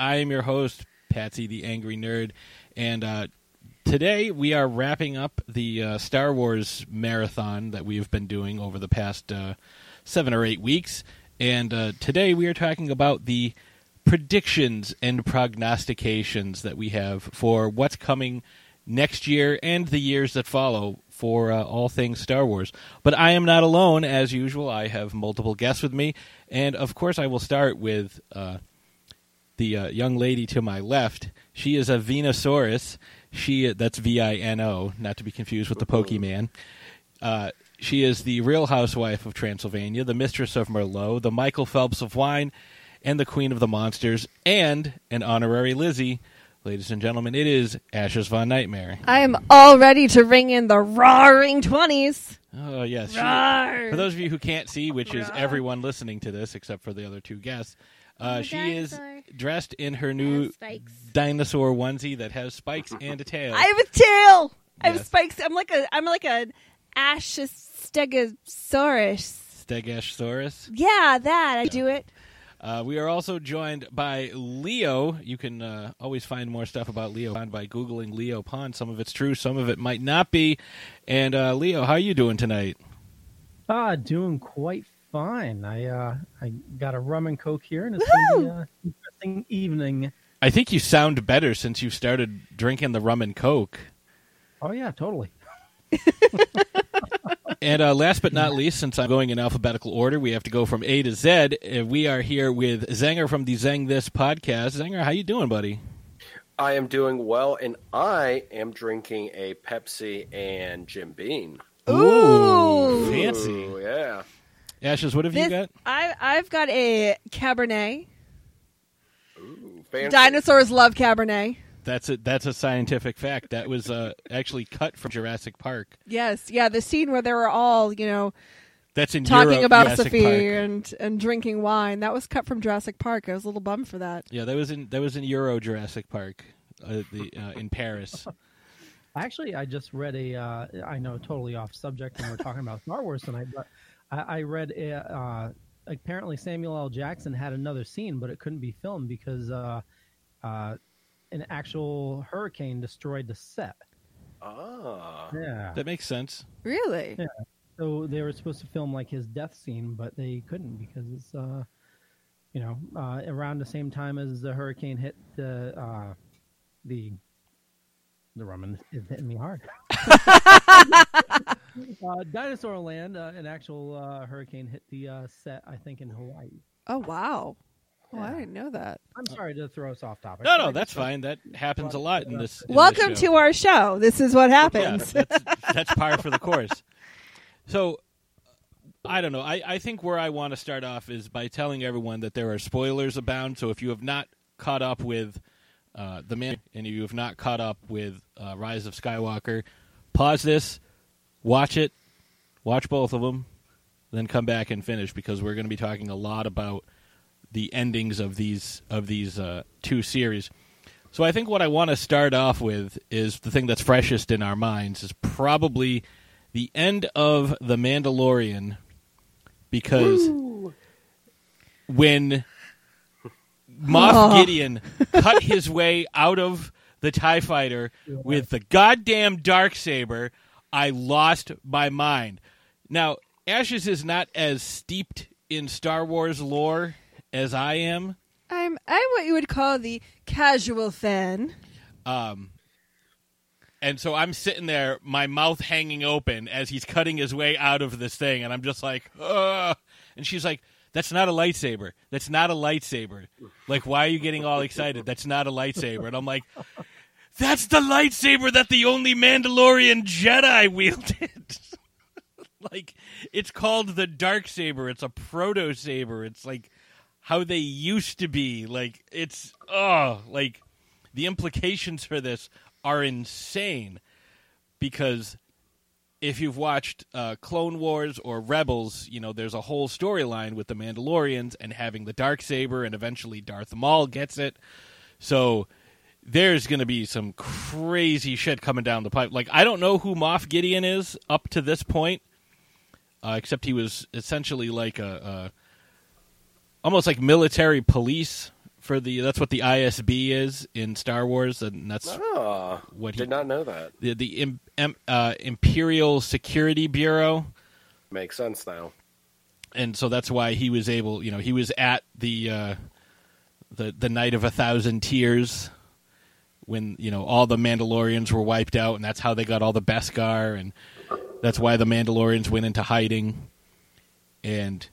I am your host, Patsy the Angry Nerd, and uh, today we are wrapping up the uh, Star Wars marathon that we have been doing over the past uh, seven or eight weeks. And uh, today we are talking about the predictions and prognostications that we have for what's coming next year and the years that follow for uh, all things Star Wars. But I am not alone, as usual. I have multiple guests with me, and of course, I will start with uh, the uh, young lady to my left. She is a Vinosaurus. She that's V I N O, not to be confused with the Pokemon. Uh, she is the Real Housewife of Transylvania, the Mistress of Merlot, the Michael Phelps of wine, and the Queen of the Monsters, and an honorary Lizzie. Ladies and gentlemen, it is Ashes Von Nightmare. I am all ready to ring in the roaring 20s. Oh yes. Roar. for those of you who can't see, which is Roar. everyone listening to this except for the other two guests, uh, she is dressed in her new spikes. Dinosaur onesie that has spikes and a tail. I have a tail. I have Yes. spikes. I'm like a I'm like a Ashistegosaurus. Stegosaurus. Yeah, that. I do it. Uh, we are also joined by Leo. You can uh, always find more stuff about Leo Pond by googling Leo Pond. Some of it's true, some of it might not be. And uh, Leo, how are you doing tonight? Ah, doing quite fine. I uh, I got a rum and coke here, and it's going to be an interesting evening. I think you sound better since you started drinking the rum and coke. Oh yeah, totally. And uh, last but not least, since I'm going in alphabetical order, we have to go from A to Z. Uh, we are here with Zenger from the Zeng This podcast. Zenger, how you doing, buddy? I am doing well, and I am drinking a Pepsi and Jim Beam. Ooh. fancy. Ooh, yeah. Ashes, what have you got? I I've got a Cabernet. Ooh, fancy. Dinosaurs love Cabernet. That's a that's a scientific fact. That was uh, actually cut from Jurassic Park. Yes, yeah, the scene where they were all, you know, That's in talking Euro- about Jurassic Sophie Park. and and drinking wine. That was cut from Jurassic Park. I was a little bummed for that. Yeah, that was in that was in Euro Jurassic Park, uh, the uh, in Paris. Actually, I just read a. Uh, I know totally off subject, and we're talking about Star Wars tonight, but I, I read a, uh, apparently Samuel L. Jackson had another scene, but it couldn't be filmed because uh, uh, an actual hurricane destroyed the set. Ah. Yeah. That makes sense. Really? Yeah. So they were supposed to film like his death scene, but they couldn't because it's, uh, you know, uh, around the same time as the hurricane hit the uh, the the rum is hitting me hard. uh, Dinosaur Land, uh, an actual uh, hurricane hit the uh, set, I think, in Hawaii. Oh wow. Oh, I didn't know that. I'm sorry to throw us off topic. No, no, that's fine. That happens a lot in this. in this Welcome show. to our show. This is what Yeah, happens. that's, that's par for the course. So, I don't know. I, I think where I want to start off is by telling everyone that there are spoilers abound. So, if you have not caught up with uh, The Man and you have not caught up with uh, Rise of Skywalker, pause this, watch it, watch both of them, then come back and finish because we're going to be talking a lot about the endings of these of these uh, two series. So I think what I want to start off with is the thing that's freshest in our minds is probably the end of The Mandalorian because when Moff Oh. Gideon cut his way out of the TIE fighter with the goddamn dark saber, I lost my mind. Now, Ashes is not as steeped in Star Wars lore as I am. I'm I'm what you would call the casual fan. Um, and so I'm sitting there, my mouth hanging open as he's cutting his way out of this thing, and I'm just like, Ugh. and she's like, "That's not a lightsaber. That's not a lightsaber. Like, why are you getting all excited? That's not a lightsaber." And I'm like, "That's the lightsaber that the only Mandalorian Jedi wielded." like, it's called the dark saber. It's a proto saber. It's like how they used to be. Like, it's oh, like the implications for this are insane because if you've watched uh, Clone Wars or Rebels, you know there's a whole storyline with the Mandalorians and having the dark saber, and eventually Darth Maul gets it. So there's going to be some crazy shit coming down the pipe. Like I don't know who Moff Gideon is up to this point, uh, except he was essentially like a, a almost like military police for the. That's what the ISB is in Star Wars, and that's Ah, what he did not know that. the the im, uh, Imperial Security Bureau, Makes sense now. and so that's why he was able. You know, he was at the uh, the the night of a thousand tears when you know all the Mandalorians were wiped out, and that's how they got all the Beskar, and that's why the Mandalorians went into hiding. And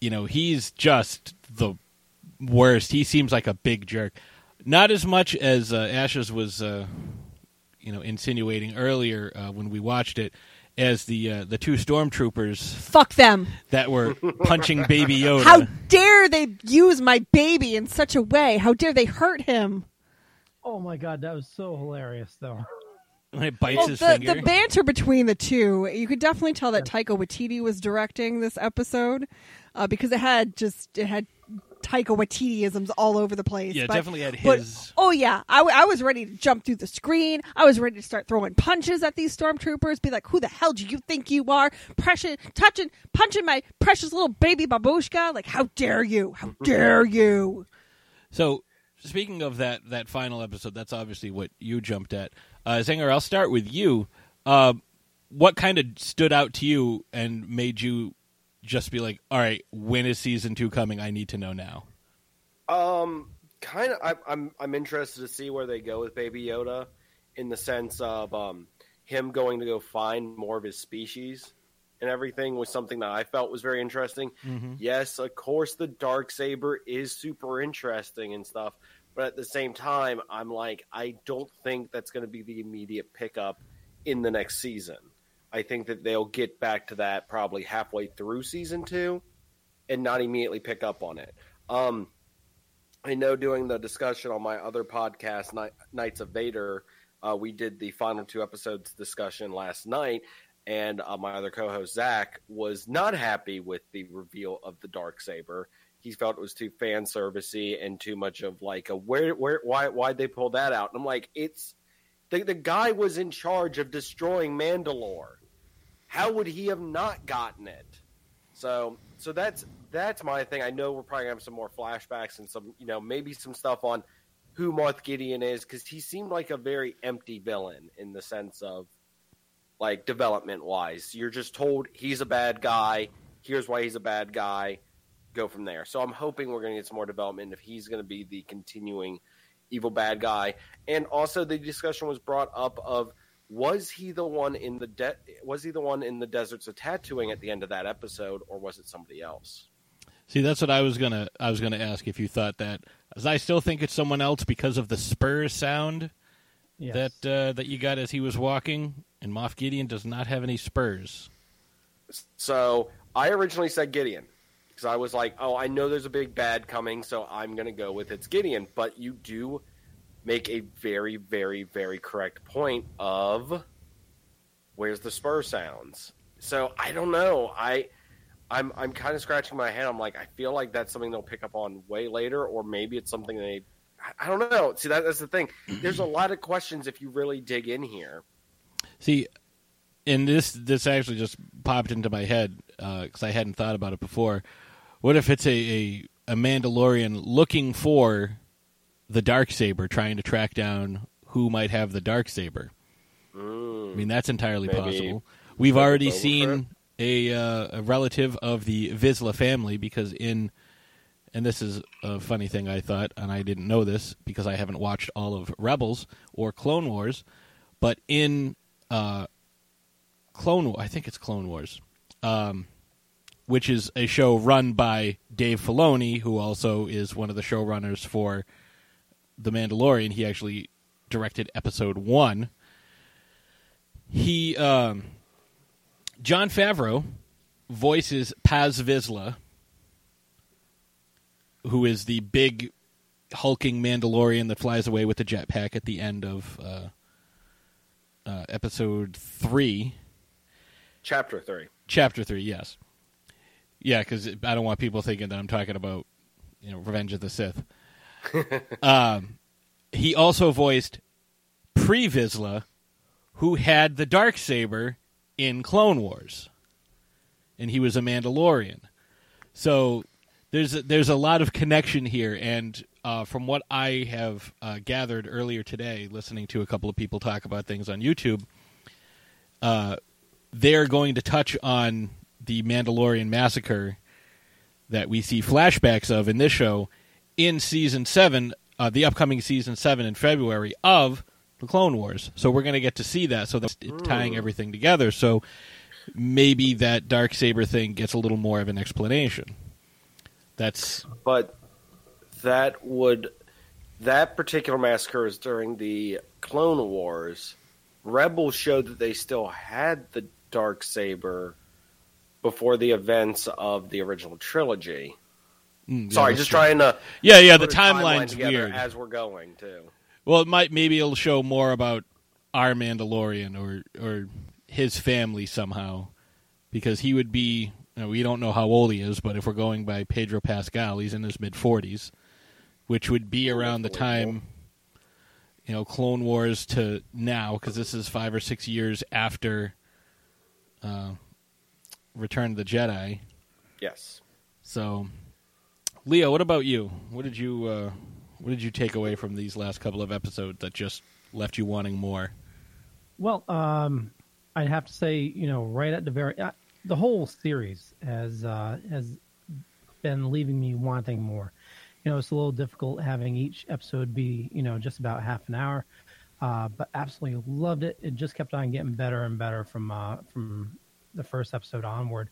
you know, he's just the worst. He seems like a big jerk. Not as much as uh, Ashes was, uh, you know, insinuating earlier uh, when we watched it, as the uh, the two stormtroopers Fuck them. that were punching Baby Yoda. How dare they use my baby in such a way? How dare they hurt him? Oh my god, that was so hilarious though. when it bites Well, his the, finger. the banter between the two, you could definitely tell that Taika Waititi was directing this episode uh, because it had just it had Taika Waititi-isms all over the place. yeah, but- definitely had but- his. oh yeah, I, w- I was ready to jump through the screen. I was ready to start throwing punches at these stormtroopers. Be like, "Who the hell do you think you are? Pressing, touching, punching my precious little baby babushka! Like, how dare you? How dare you?" So, speaking of that that final episode, that's obviously what you jumped at. Uh, Zinger, I'll start with you. Uh, what kind of stood out to you and made you just be like, "All right, when is season two coming? I need to know now." Um, kind of. I, I'm I'm interested to see where they go with Baby Yoda, in the sense of um him going to go find more of his species and everything was something that I felt was very interesting. Yes, of course, the dark saber is super interesting and stuff, but at the same time, I'm like, I don't think that's going to be the immediate pickup in the next season. I think that they'll get back to that probably halfway through season two, and not immediately pick up on it. Um, I know doing the discussion on my other podcast, Night, Knights of Vader, uh, we did the final two episodes discussion last night, and uh, my other co-host Zach was not happy with the reveal of the dark saber. He felt it was too fan servicey and too much of like a where where why why'd they pull that out? And I'm like, it's the the guy was in charge of destroying Mandalore. How would he have not gotten it? So so that's that's my thing. I know we're probably gonna have some more flashbacks and some you know maybe some stuff on who Moff Gideon is because he seemed like a very empty villain in the sense of like development wise. You're just told he's a bad guy. Here's why he's a bad guy. Go from there. So I'm hoping we're going to get some more development if he's going to be the continuing evil bad guy. And also the discussion was brought up of was he the one in the de- was he the one in the deserts of Tatooine at the end of that episode or was it somebody else? See, that's what I was gonna I was gonna ask if you thought that. As I still think it's someone else because of the spur sound Yes. that uh, that you got as he was walking. And Moff Gideon does not have any spurs. So I originally said Gideon because I was like, oh, I know there's a big bad coming, so I'm going to go with it's Gideon. But you do make a very, very, very correct point of where's the spur sounds. So I don't know. I. I'm I'm kind of scratching my head. I'm like, I feel like that's something they'll pick up on way later, or maybe it's something they. I- don't know. See, that, that's the thing. There's a lot of questions if you really dig in here. See, and this this actually just popped into my head because I hadn't thought about it before. What if it's a, a a Mandalorian looking for the dark saber, trying to track down who might have the dark saber? I mean, that's entirely Maybe possible. We've already seen a uh, a relative of the Vizsla family because in and this is a funny thing I thought, and I didn't know this because I haven't watched all of Rebels or Clone Wars, but in uh, Clone, I think it's Clone Wars, um, which is a show run by Dave Filoni, who also is one of the showrunners for The Mandalorian. He actually directed Episode One. He, um, Jon Favreau, voices Paz Vizsla, who is the big hulking Mandalorian that flies away with the jetpack at the end of uh, uh, episode three, Chapter three. chapter three. Yes, yeah, because I don't want people thinking that I'm talking about you know Revenge of the Sith. um, he also voiced Pre Vizsla, who had the dark saber in Clone Wars, and he was a Mandalorian. So there's a, there's a lot of connection here, and uh, from what I have uh, gathered earlier today, listening to a couple of people talk about things on YouTube, uh, they're going to touch on the Mandalorian massacre that we see flashbacks of in this show in season seven, uh, the upcoming season seven in February of the Clone Wars. So we're going to get to see that. So that's tying everything together. So maybe that dark saber thing gets a little more of an explanation. That's but that would that particular massacre is during the Clone Wars. Rebels showed that they still had the dark saber before the events of the original trilogy. mm, yeah, Sorry, just true. trying to Yeah, yeah. The a timeline timeline's weird. as we're going too. Well, it might maybe it'll show more about our Mandalorian or or his family somehow, because he would be. You know, we don't know how old he is, but if we're going by Pedro Pascal, he's in his mid forties, which would be around the time, you know, Clone Wars to now, because this is five or six years after uh, Return of the Jedi. Yes. So, Leo, what about you? What did you uh, what did you take away from these last couple of episodes that just left you wanting more? Well, um, I'd have to say, you know, right at the very, uh, the whole series has uh, has been leaving me wanting more. You know, it's a little difficult having each episode be, you know, just about half an hour, uh, but absolutely loved it. It just kept on getting better and better from uh, from the first episode onward.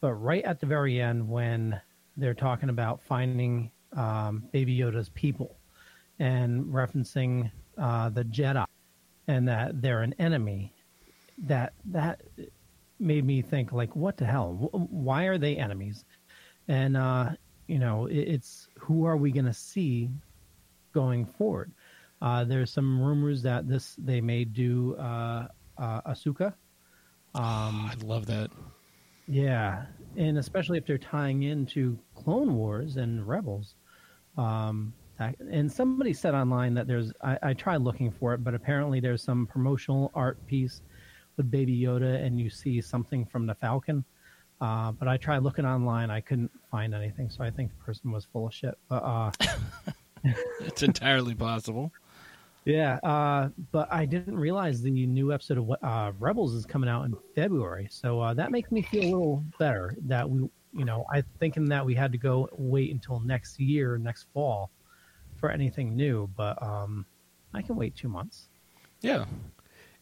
But right at the very end, when they're talking about finding um, Baby Yoda's people and referencing uh, the Jedi and that they're an enemy, that that made me think like, what the hell? Why are they enemies? And uh, you know, it, it's who are we going to see going forward? Uh, there's some rumors that this they may do uh, uh, Ahsoka. Um, I love that. yeah, and especially if they're tying into Clone Wars and Rebels. Um, and somebody said online that there's I, I tried looking for it, but apparently there's some promotional art piece with Baby Yoda, and you see something from the Falcon. Uh, but I tried looking online, I couldn't find anything, so I think the person was full of shit. But uh, It's entirely possible. yeah, uh, but I didn't realize the new episode of uh, Rebels is coming out in February, so uh, that makes me feel a little better. That we, you know, I thinking that we had to go wait until next year, next fall, for anything new, but um, I can wait two months. Yeah.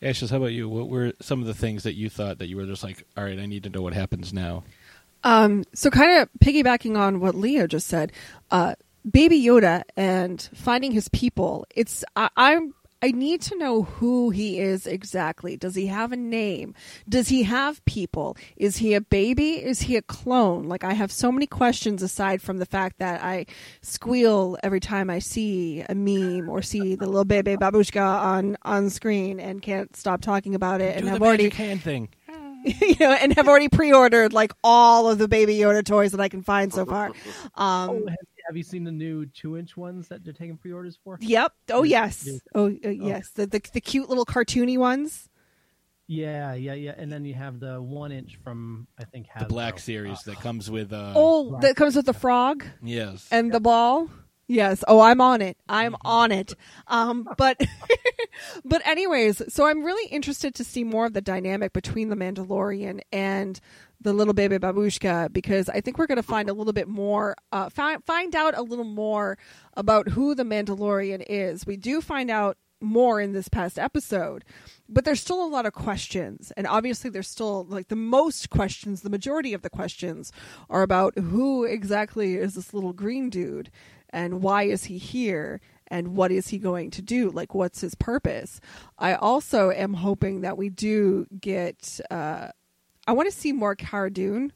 Ashes, how about you? What were some of the things that you thought that you were just like, all right, I need to know what happens now? Um, so kind of piggybacking on what Leo just said, uh, Baby Yoda and finding his people. It's I, I'm I need to know who he is exactly. Does he have a name? Does he have people? Is he a baby? Is he a clone? Like I have so many questions aside from the fact that I squeal every time I see a meme or see the little baby babushka on on screen and can't stop talking about it and Do have the already hand thing. you know, and have already pre-ordered like all of the Baby Yoda toys that I can find so far. Oh, Um, have, have you seen the new two-inch ones that they're taking pre-orders for? yep. Oh yes. Oh uh, yes. The, the the cute little cartoony ones. Yeah, yeah, yeah. And then you have the one-inch from I think The black series that comes with. Uh, Oh, that comes with the frog yes. and the ball. Yes. Oh, I'm on it. I'm on it. Um, but, but anyways, so I'm really interested to see more of the dynamic between the Mandalorian and the little baby babushka because I think we're going to find a little bit more, uh, find find out a little more about who the Mandalorian is. We do find out more in this past episode, but there's still a lot of questions, and obviously there's still like the most questions. The majority of the questions are about who exactly is this little green dude, and why is he here, and what is he going to do? Like, what's his purpose? I also am hoping that we do get. Uh, I want to see more Cara Dune.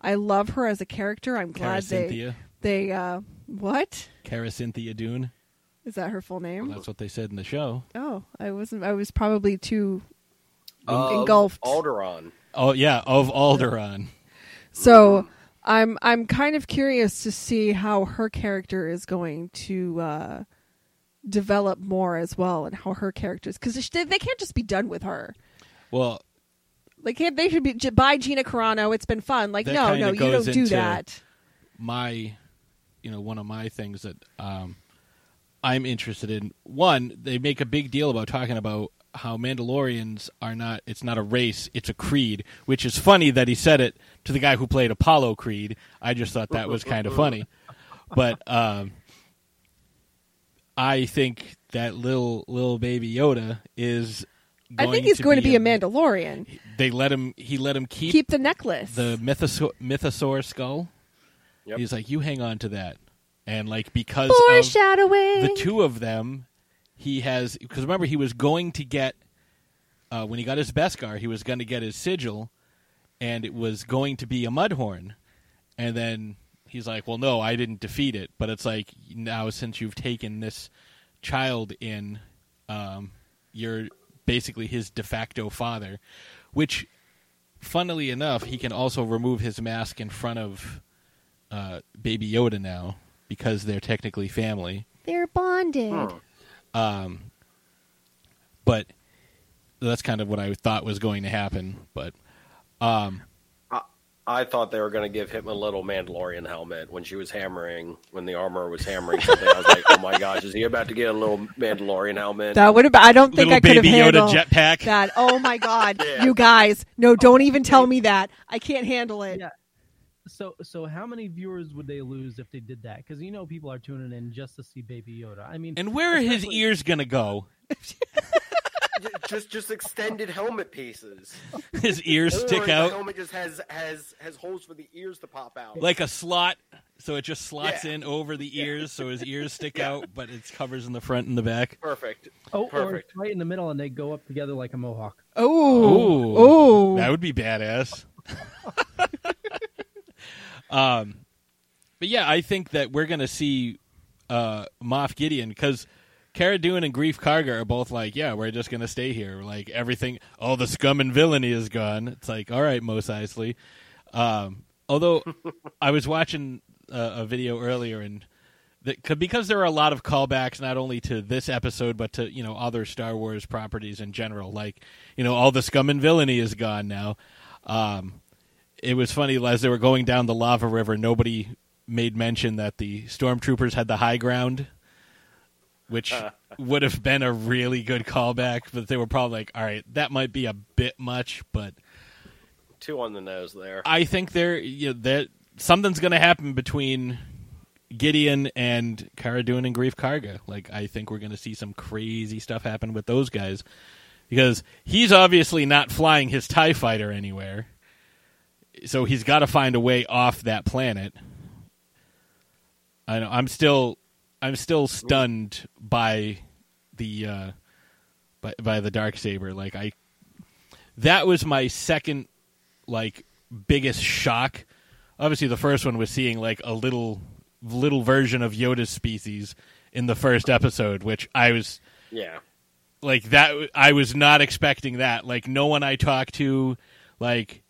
I love her as a character. I'm glad they Cynthia. they uh What Cara Cynthia Dune. is that? Her full name? That's what they said in the show. Oh, I wasn't. I was probably too Of engulfed. Alderaan. Oh yeah, of Alderaan. So I'm I'm kind of curious to see how her character is going to uh, develop more as well, and how her characters because they, they can't just be done with her. Well, Like can't they should be by Gina Carano. It's been fun. Like no, no, you don't do that. my you know one of my things that um, I'm interested in one they make a big deal about talking about how Mandalorians are not it's not a race it's a creed which is funny that he said it to the guy who played Apollo Creed I just thought that was kind of funny but um, I think that little little baby Yoda is I think he's to going to be a a Mandalorian. they let him he let him keep, Keep the necklace. the mythosaur, mythosaur skull Yep. He's like, you hang on to that, and like because of foreshadowing. the two of them, he has because remember he was going to get uh, when he got his Beskar, he was going to get his sigil, and it was going to be a Mudhorn, and then he's like, well, no, I didn't defeat it, but it's like now since you've taken this child in, um, you're basically his de facto father, which. Funnily enough, he can also remove his mask in front of uh, Baby Yoda now because they're technically family. They're bonded. Um, but that's kind of what I thought was going to happen. But um, I thought they were going to give him a little Mandalorian helmet when she was hammering, when the armor was hammering something. I was like, oh my gosh, is he about to get a little Mandalorian helmet? That would have. I don't think little I could have Baby Yoda jetpack. that. Oh my god, Yeah. you guys! No, don't even tell me that. I can't handle it. Yeah. So, so how many viewers would they lose if they did that? Because you know people are tuning in just to see Baby Yoda. I mean, And where are his ears going to go? just just extended helmet pieces. His ears Or stick the out helmet just has has has holes for the ears to pop out. like a slot, so it just slots Yeah. in over the ears, so his ears stick Yeah. out, but it covers in the front and the back. perfect. oh, or perfect. it's right in the middle, and they go up together like a mohawk. Oh, Ooh. oh, That would be badass. um, but yeah, I think that we're gonna see uh, Moff Gideon because Cara Dune and Greef Karga are both like, yeah, we're just gonna stay here. Like everything, all the scum and villainy is gone. It's like, all right, Mos Eisley. Um, although I was watching uh, a video earlier and. that- Because there are a lot of callbacks, not only to this episode, but to you know other Star Wars properties in general. Like you know, all the scum and villainy is gone now. Um, it was funny as they were going down the lava river. Nobody made mention that the stormtroopers had the high ground, which uh. would have been a really good callback. But they were probably like, "All right, that might be a bit much." But Two on the nose there. I think there, you know, that something's going to happen between Gideon and Cara Dune and Greef Karga. Like, I think we're going to see some crazy stuff happen with those guys because he's obviously not flying his Tie Fighter anywhere, so he's got to find a way off that planet. I know. I'm still, I'm still stunned by the, uh, by by the dark saber. Like I, that was my second, like biggest shock. Obviously, the first one was seeing like a little little version of Yoda's species in the first episode, which I was Yeah. like that. I was not expecting that. Like no one I talked to, like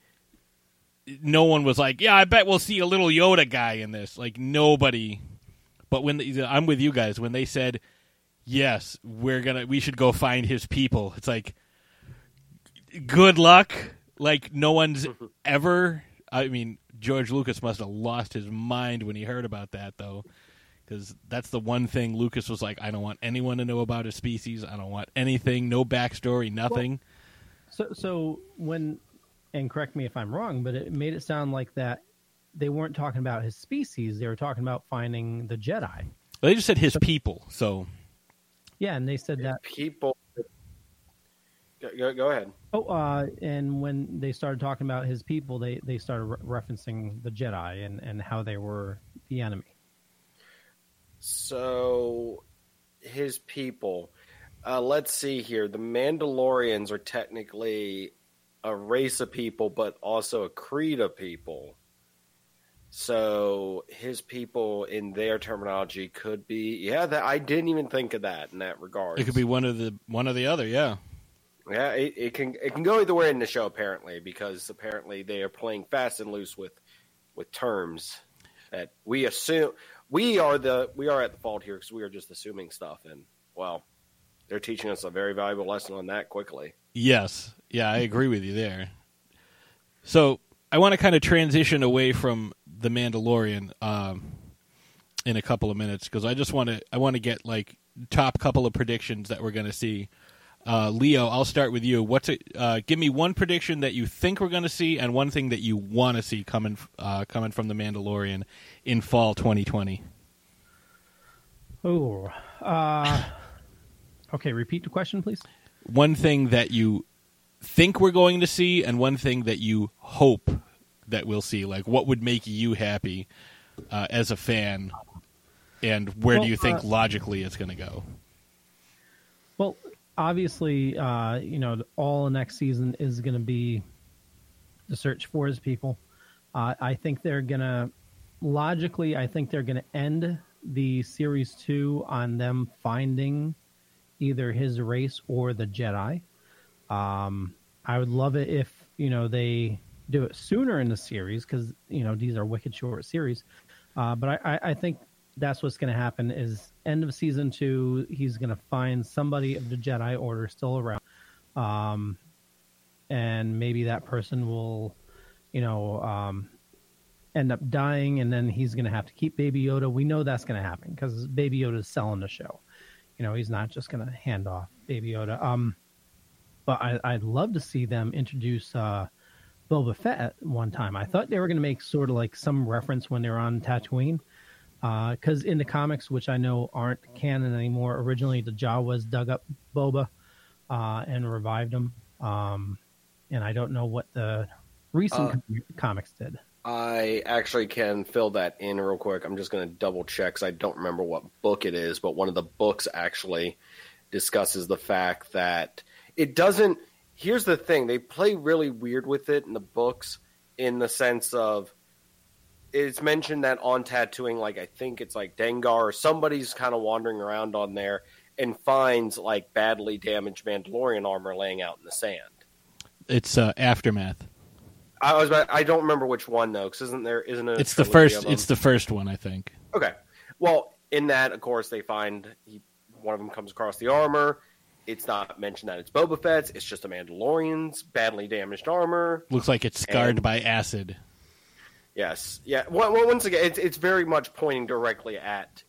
no one was like, "Yeah, I bet we'll see a little Yoda guy in this." Like nobody. But when the, I'm with you guys, when they said, "Yes, we're gonna, we should go find his people," it's like, good luck. Like no one's ever. I mean, George Lucas must have lost his mind when he heard about that, though, because that's the one thing Lucas was like, "I don't want anyone to know about his species. I don't want anything, no backstory, nothing." So, so when, and correct me if I'm wrong, but it made it sound like that they weren't talking about his species; they were talking about finding the Jedi. they just said his people, so Yeah, and they said that. People. Go, go, go ahead. Oh, uh, and when they started talking about his people, they they started re- referencing the Jedi and and how they were the enemy. So, his people. Uh, let's see here. The Mandalorians are technically a race of people, but also a creed of people. So his people, in their terminology, could be yeah. That I didn't even think of that in that regard. It could be one of the one or the other. Yeah. Yeah, it, it can it can go either way in the show apparently because apparently they are playing fast and loose with with terms that we assume we are the we are at the fault here because we are just assuming stuff and well they're teaching us a very valuable lesson on that quickly. Yes. Yeah, I agree with you there. So I want to kind of transition away from the Mandalorian um, in a couple of minutes because I just want to I want to get like top couple of predictions that we're going to see. Uh, Leo, I'll start with you. What's it? Uh, give me one prediction that you think we're going to see, and one thing that you want to see coming uh, coming from the Mandalorian in fall 2020. Oh, uh, okay. Repeat the question, please. One thing that you think we're going to see, and one thing that you hope that we'll see. Like, what would make you happy uh, as a fan, and where Well, do you think uh, logically it's going to go? Well, obviously, uh, you know, all next season is going to be the search for his people. Uh, I think they're going to, logically, I think they're going to end the series two on them finding either his race or the Jedi. Um, I would love it if, you know, they do it sooner in the series because, you know, these are wicked short series. Uh, but I, I, think that's what's going to happen is end of season two he's going to find somebody of the jedi order still around. Um, and maybe that person will you know um, end up dying and then he's going to have to keep baby yoda. We know that's going to happen because baby yoda is selling the show. You know he's not just going to hand off baby yoda. Um, but I, i'd love to see them introduce uh, boba fett at one time i thought they were going to make sort of like some reference when they were on tatooine because in the comics, which I know aren't canon anymore, originally the Jawas dug up Boba uh, and revived him, um, and I don't know what the recent Uh, com- comics did. I actually can fill that in real quick. I'm just going to double check because I don't remember what book it is, but one of the books actually discusses the fact that it doesn't. Here's the thing: they play really weird with it in the books, in the sense of it's mentioned that on Tatooine, like I think it's like Dengar or somebody's kind of wandering around on there and finds like badly damaged Mandalorian armor laying out in the sand. It's uh, aftermath. I was, about, I don't remember which one though, because isn't there? Isn't it? a It's the first. It's the first one, I think. Okay. Well, in that, of course, they find he, one of them comes across the armor. It's not mentioned that it's Boba Fett's. It's just a Mandalorian's badly damaged armor. Looks like it's scarred And- by acid. Yes. Yeah. Well, well, once again, it's, it's very much pointing directly at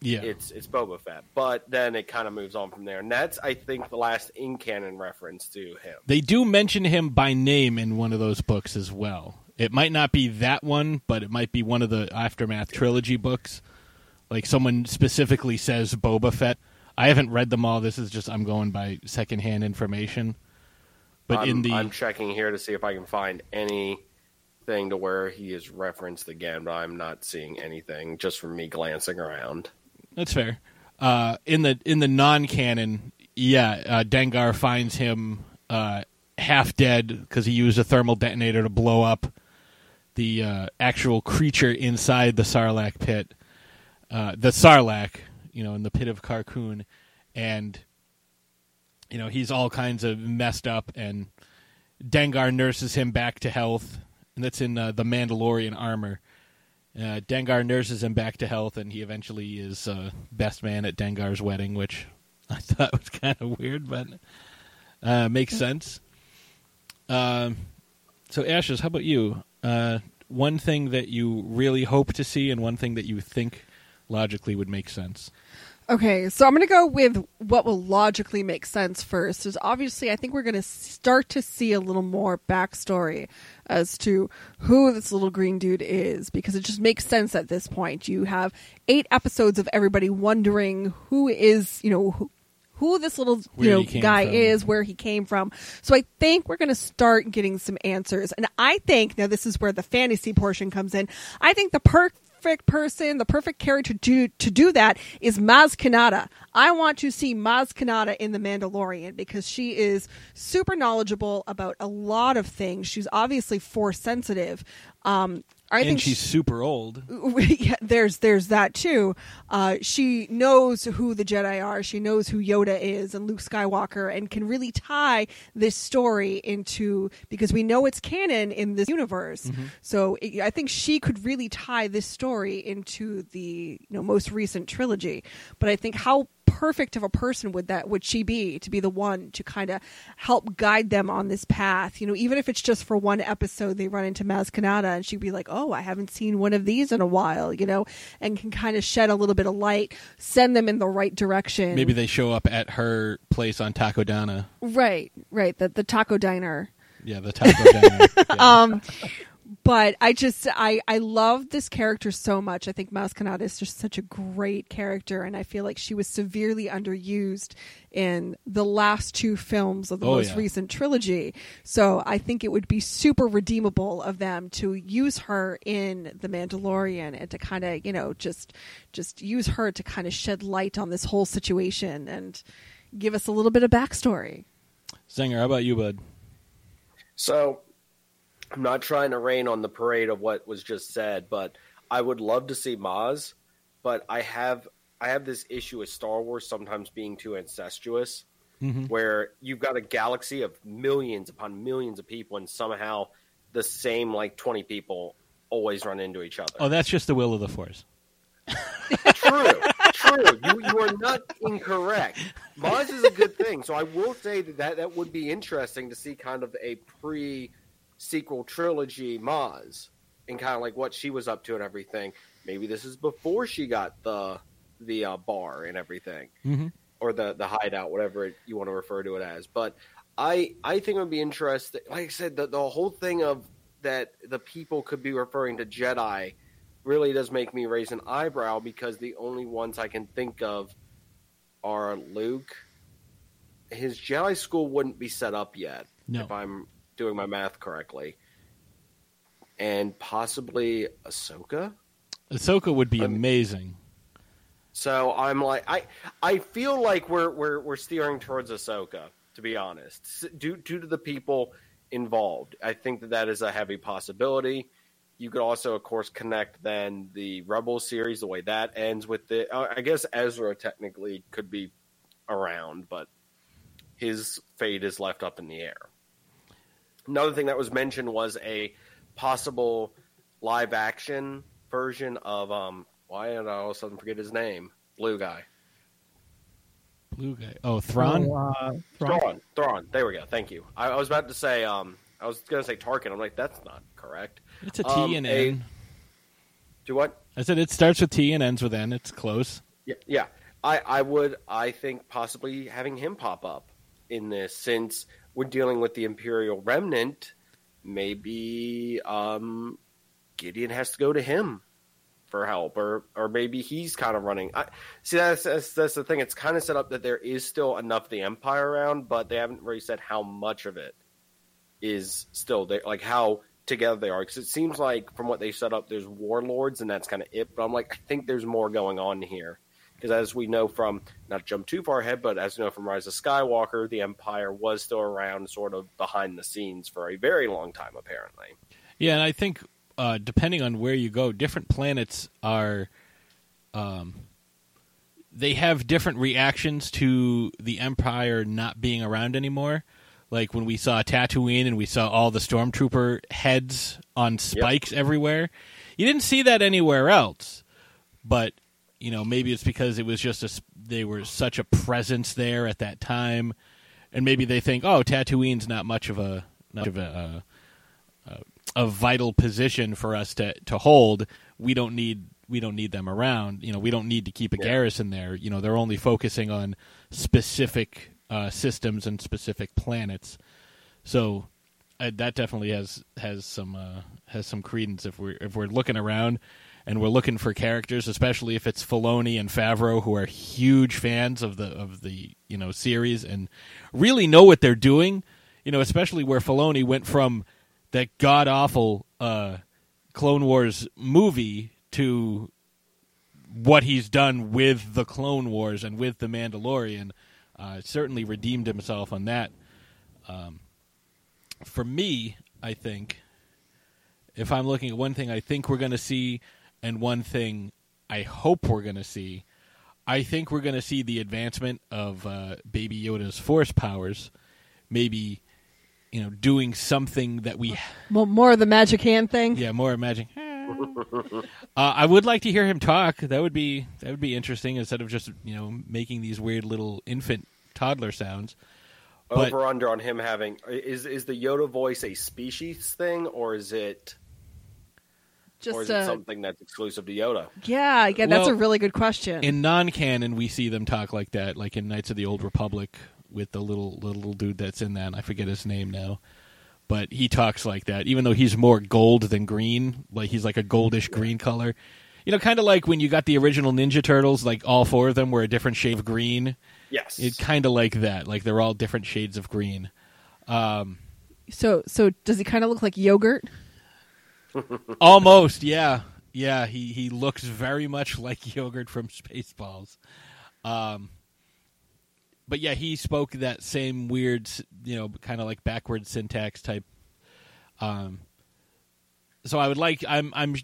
Yeah. it's it's Boba Fett, but then it kind of moves on from there, and that's I think the last in canon reference to him. They do mention him by name in one of those books as well. It might not be that one, but it might be one of the Aftermath trilogy books. Like someone specifically says Boba Fett. I haven't read them all. This is just I'm going by secondhand information. But I'm, in the I'm checking here to see if I can find anything to where he is referenced again, but I'm not seeing anything just from me glancing around. That's fair. Uh, in the in the non canon, yeah, uh, Dengar finds him uh, half dead because he used a thermal detonator to blow up the uh, actual creature inside the Sarlacc pit, uh, the Sarlacc, you know, in the pit of Carkoon, and you know he's all kinds of messed up, and Dengar nurses him back to health, and that's in uh, the Mandalorian armor. Uh, Dengar nurses him back to health, and he eventually is uh, best man at Dengar's wedding, which I thought was kind of weird, but uh, makes sense. Um, so, Ashes, how about you? Uh, one thing that you really hope to see, and one thing that you think logically would make sense. Okay, so I'm going to go with what will logically make sense first. Is obviously, I think we're going to start to see a little more backstory as to who this little green dude is, because it just makes sense at this point. You have eight episodes of everybody wondering who is, you know, who, who this little you know guy from. is, where he came from. So I think we're going to start getting some answers, and I think now this is where the fantasy portion comes in. I think the perfect person, the perfect character to do to do that is Maz Kanata. I want to see Maz Kanata in The Mandalorian because she is super knowledgeable about a lot of things. She's obviously force sensitive. Um, I and think she's super old. yeah, there's there's that too. Uh, she knows who the Jedi are. She knows who Yoda is and Luke Skywalker, and can really tie this story into because we know it's canon in this universe. So it, I think she could really tie this story into the you know most recent trilogy. But I think how perfect of a person would that would she be to be the one to kind of help guide them on this path you know even if it's just for one episode they run into Maz Kanata and she'd be like oh I haven't seen one of these in a while you know and can kind of shed a little bit of light send them in the right direction Maybe they show up at her place on Takodana. right right the, the taco diner Yeah, the Taco Diner. Yeah. um but I just I I love this character so much. I think Maz Kanata is just such a great character, and I feel like she was severely underused in the last two films of the Oh, most yeah. recent trilogy. So I think it would be super redeemable of them to use her in The Mandalorian and to kind of you know just just use her to kind of shed light on this whole situation and give us a little bit of backstory. Zinger, how about you, bud? So, I'm not trying to rain on the parade of what was just said, but I would love to see Maz. But I have I have this issue with Star Wars sometimes being too incestuous, Mhm. where you've got a galaxy of millions upon millions of people, and somehow the same like 20 people always run into each other. Oh, that's just the will of the Force. true, true. You, you are not incorrect. Maz is a good thing, so I will say that, that that would be interesting to see kind of a pre sequel trilogy Maz and kind of like what she was up to and everything. Maybe this is before she got the the uh, bar and everything, Mhm. or the the hideout, whatever it, you want to refer to it as. But I I think it would be interesting. Like I said, the the whole thing of that the people could be referring to Jedi really does make me raise an eyebrow because the only ones I can think of are Luke. His Jedi school wouldn't be set up yet, No. if I'm doing my math correctly, and possibly Ahsoka. Ahsoka would be Um, amazing. So I'm like, I I feel like we're we're we're steering towards Ahsoka, to be honest, S- due due to the people involved. I think that that is a heavy possibility. You could also, of course, connect then the Rebel series, the way that ends with the. Uh, I guess Ezra technically could be around, but his fate is left up in the air. Another thing that was mentioned was a possible live action version of um. Why did I all of a sudden forget his name? Blue guy. Blue guy. Oh, Thrawn. Oh, uh, Thrawn. Thrawn. Thrawn. There we go. Thank you. I, I was about to say. Um. I was going to say Tarkin. I'm like, that's not correct. it's a T um, and a- N. Do what? I said it starts with T and ends with N. It's close. Yeah, yeah. I, I would. I think possibly having him pop up in this, since we're dealing with the Imperial Remnant, maybe um, Gideon has to go to him for help, or or maybe he's kind of running. I, see, that's, that's that's the thing. It's kind of set up that there is still enough of the Empire around, but they haven't really said how much of it is still there, like how together they are. Because it seems like from what they set up, there's warlords, and that's kind of it. But I'm like, I think there's more going on here. Because as we know from, not to jump too far ahead, but as we know from Rise of Skywalker, the Empire was still around, sort of behind the scenes for a very long time, apparently. Yeah, and I think uh, depending on where you go, different planets are. Um, they have different reactions to the Empire not being around anymore. Like when we saw Tatooine and we saw all the stormtrooper heads on spikes everywhere. You didn't see that anywhere else, but you know maybe it's because it was just a they were such a presence there at that time, and maybe they think, oh, Tatooine's not much of a not of a. Uh, a vital position for us to to hold. We don't need we don't need them around. You know, we don't need to keep a Yeah. garrison there. You know, they're only focusing on specific uh, systems and specific planets. So uh, that definitely has has some uh, has some credence if we're if we're looking around and we're looking for characters, especially if it's Filoni and Favreau who are huge fans of the of the you know series and really know what they're doing. You know, especially where Filoni went from that god awful uh, Clone Wars movie to what he's done with the Clone Wars and with the Mandalorian. Uh, certainly redeemed himself on that. Um, for me, I think, if I'm looking at one thing I think we're going to see and one thing I hope we're going to see, I think we're going to see the advancement of uh, Baby Yoda's force powers, maybe you know doing something that we Well, more of the magic hand thing. yeah more magic. uh, I would like to hear him talk. That would be that would be interesting instead of just you know making these weird little infant toddler sounds. But- Over under on him having is is the Yoda voice a species thing or is it or is Just it something that's exclusive to Yoda? yeah, yeah. That's Well, a really good question. in non-canon we see them talk like that like in knights of the old republic with the little little dude that's in that and i forget his name now but he talks like that even though he's more gold than green like he's like a goldish green color you know kind of like when you got the original ninja turtles like all four of them were a different shade of green Yes. it kind of like that like they're all different shades of green um so, so does he kind of look like yogurt? Almost yeah. Yeah he he looks very much like yogurt from spaceballs. Um but yeah he spoke that same weird you know kind of like backward syntax type um so i would like i'm i'm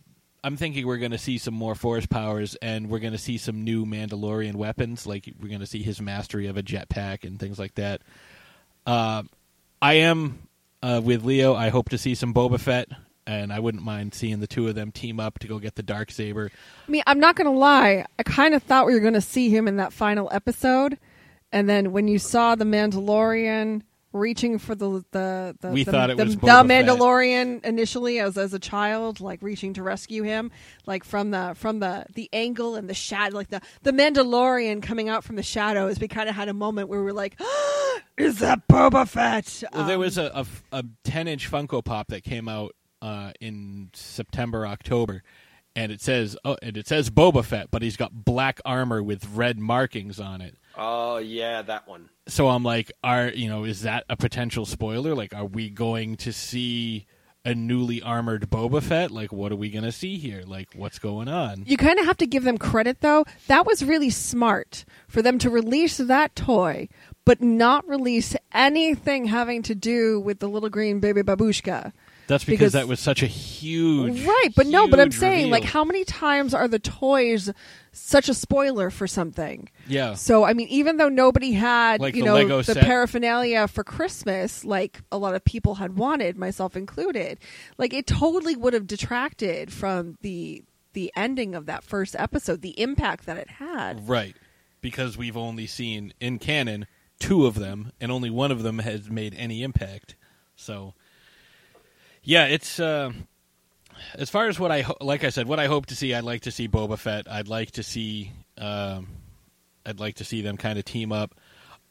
i'm thinking we're going to see some more force powers and we're going to see some new mandalorian weapons like we're going to see his mastery of a jetpack and things like that. Uh, i am uh, with leo. I hope to see some boba fett and i wouldn't mind seeing the two of them team up to go get the dark saber I mean, I'm not gonna lie. I kind of thought we were gonna see him in that final episode, and then when you saw the Mandalorian reaching for the the the, We the, thought it the, was the Boba Fett. Mandalorian initially as as a child, like reaching to rescue him, like from the from the the angle and the shadow, like the the Mandalorian coming out from the shadows. We kind of had a moment where we were like, "Is that Boba Fett?" Well, there Um, was a, a, a 10 inch Funko Pop that came out uh, in September, October, and it says oh, and it says Boba Fett, but he's got black armor with red markings on it. Oh yeah, that one. So I'm like, are you know, is that a potential spoiler? Like, are we going to see a newly armored Boba Fett? Like, what are we going to see here? Like, what's going on? You kind of have to give them credit, though. That was really smart for them to release that toy, but not release anything having to do with the little green baby babushka. That's because, because- that was such a huge, right, but no, but I'm huge saying, like, how many times are the toys such a spoiler for something? yeah, So, I mean, even though nobody had, Like you the know, Lego the set? paraphernalia for Christmas, like a lot of people had wanted, myself included, like it totally would have detracted from the the ending of that first episode, the impact that it had. Right. Because we've only seen in canon two of them, and only one of them has made any impact. So, yeah, it's uh, as far as what I ho- like. I said, what I hope to see. I'd like to see Boba Fett. I'd like to see. Um, I'd like to see them kind of team up.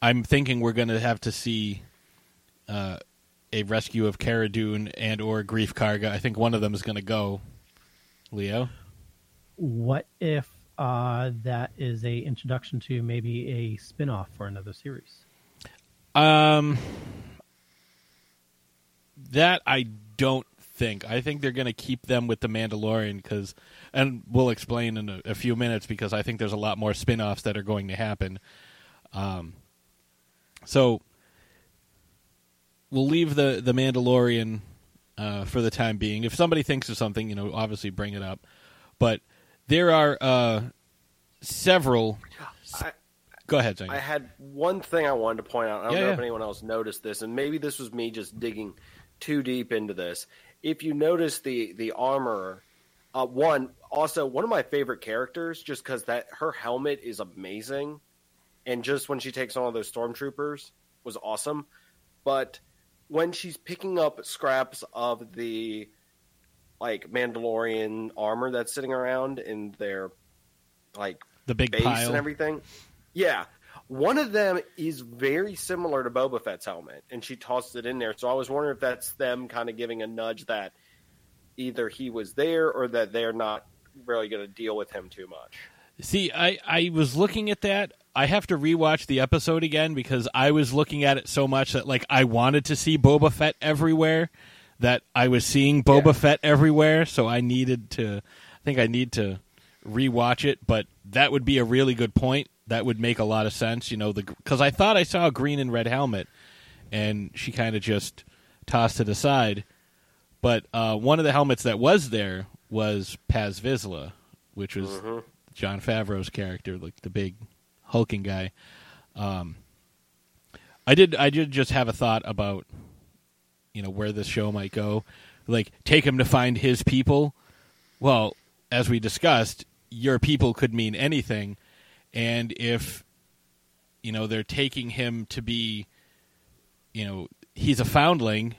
I'm thinking we're going to have to see uh, a rescue of Cara Dune and or Greef Karga. I think one of them is going to go. Leo. What if uh, that is a introduction to maybe a spin-off for another series? Um, that I don't think. I think they're going to keep them with the Mandalorian because, and we'll explain in a, a few minutes because I think there's a lot more spin-offs that are going to happen. Um, so we'll leave the the Mandalorian uh, for the time being. If somebody thinks of something, you know, obviously bring it up. But there are uh, several. I, Go ahead, Zane. I had one thing I wanted to point out. I don't Yeah, know yeah. if anyone else noticed this, and maybe this was me just digging too deep into this. If you notice the the armor, uh, one also one of my favorite characters, just because that her helmet is amazing, and just when she takes on all those stormtroopers was awesome. But when she's picking up scraps of the like Mandalorian armor that's sitting around in their like the big base pile. and everything. Yeah. One of them is very similar to Boba Fett's helmet, and she tossed it in there. So I was wondering if that's them kind of giving a nudge that either he was there or that they're not really going to deal with him too much. See, I, I was looking at that. I have to rewatch the episode again because I was looking at it so much that like I wanted to see Boba Fett everywhere, that I was seeing Boba Yeah. Fett everywhere. So I needed to. I think I need to rewatch it. But that would be a really good point. That would make a lot of sense. You know, the because I thought I saw a green and red helmet, and she kind of just tossed it aside. But uh, one of the helmets that was there was Paz Vizsla, which was Jon Favreau's character, like the big hulking guy. Um, I did. I did just have a thought about, you know, where this show might go. Like, take him to find his people. Well, as we discussed, your people could mean anything, and if you know they're taking him to be, you know, he's a foundling.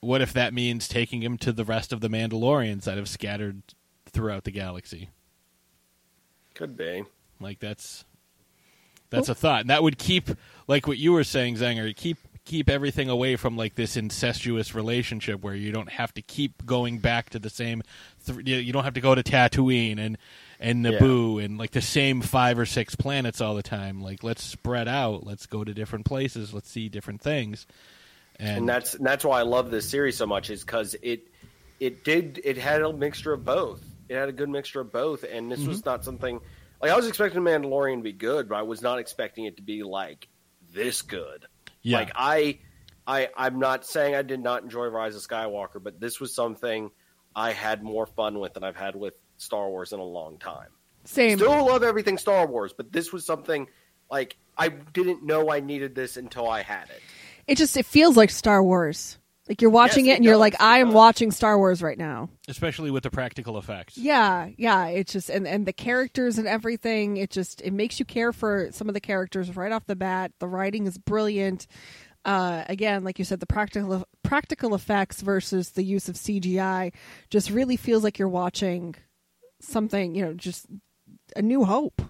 What if that means taking him to the rest of the Mandalorians that have scattered throughout the galaxy? Could be. Like that's that's a thought, and that would keep like what you were saying, Zanger. Keep keep everything away from like this incestuous relationship where you don't have to keep going back to the same. Th- you you don't have to go to Tatooine and and Yeah. Naboo and like the same five or six planets all the time. Like let's spread out. Let's go to different places. Let's see different things. And, and that's and that's why I love this series so much is because it it did it had a mixture of both. It had a good mixture of both, and this Mm-hmm. was not something like I was expecting Mandalorian to be good, but I was not expecting it to be like this good. yeah, Like I, I I'm not saying I did not enjoy Rise of Skywalker, but this was something I had more fun with than I've had with Star Wars in a long time. Same. Still love everything Star Wars, but this was something like I didn't know I needed this until I had it. It just it feels like Star Wars. Like you're watching Yes, it it and you're like, I am watching Star Wars right now. especially with the practical effects. Yeah, yeah. It's just and and the characters and everything. It just it makes you care for some of the characters right off the bat. The writing is brilliant. Uh, again, like you said, the practical practical effects versus the use of CGI just really feels like you're watching something. You know, just a new hope.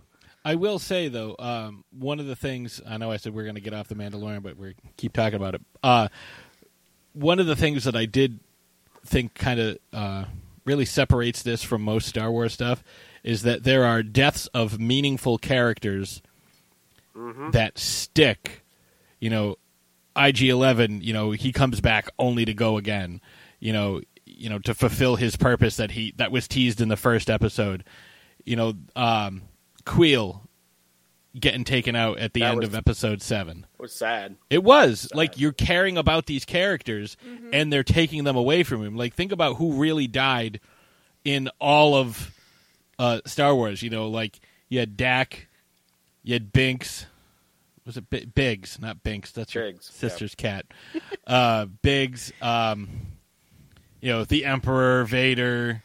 I will say though, um, one of the things I know I said we're going to get off the Mandalorian, but we keep talking about it. Uh, one of the things that I did think kind of uh, really separates this from most Star Wars stuff is that there are deaths of meaningful characters that stick. You know, IG Eleven. You know, he comes back only to go again. You know, you know to fulfill his purpose that he that was teased in the first episode. You know, um, Kuiil getting taken out at the That end was- of episode seven. It was sad. It was like you're caring about these characters and they're taking them away from him. Like think about who really died in all of uh, Star Wars. You know, like you had Dak, you had Binks. Was it B- Biggs, not Binks? That's your Biggs, yeah. sister's cat. uh, Biggs. Um, you know, the Emperor, Vader,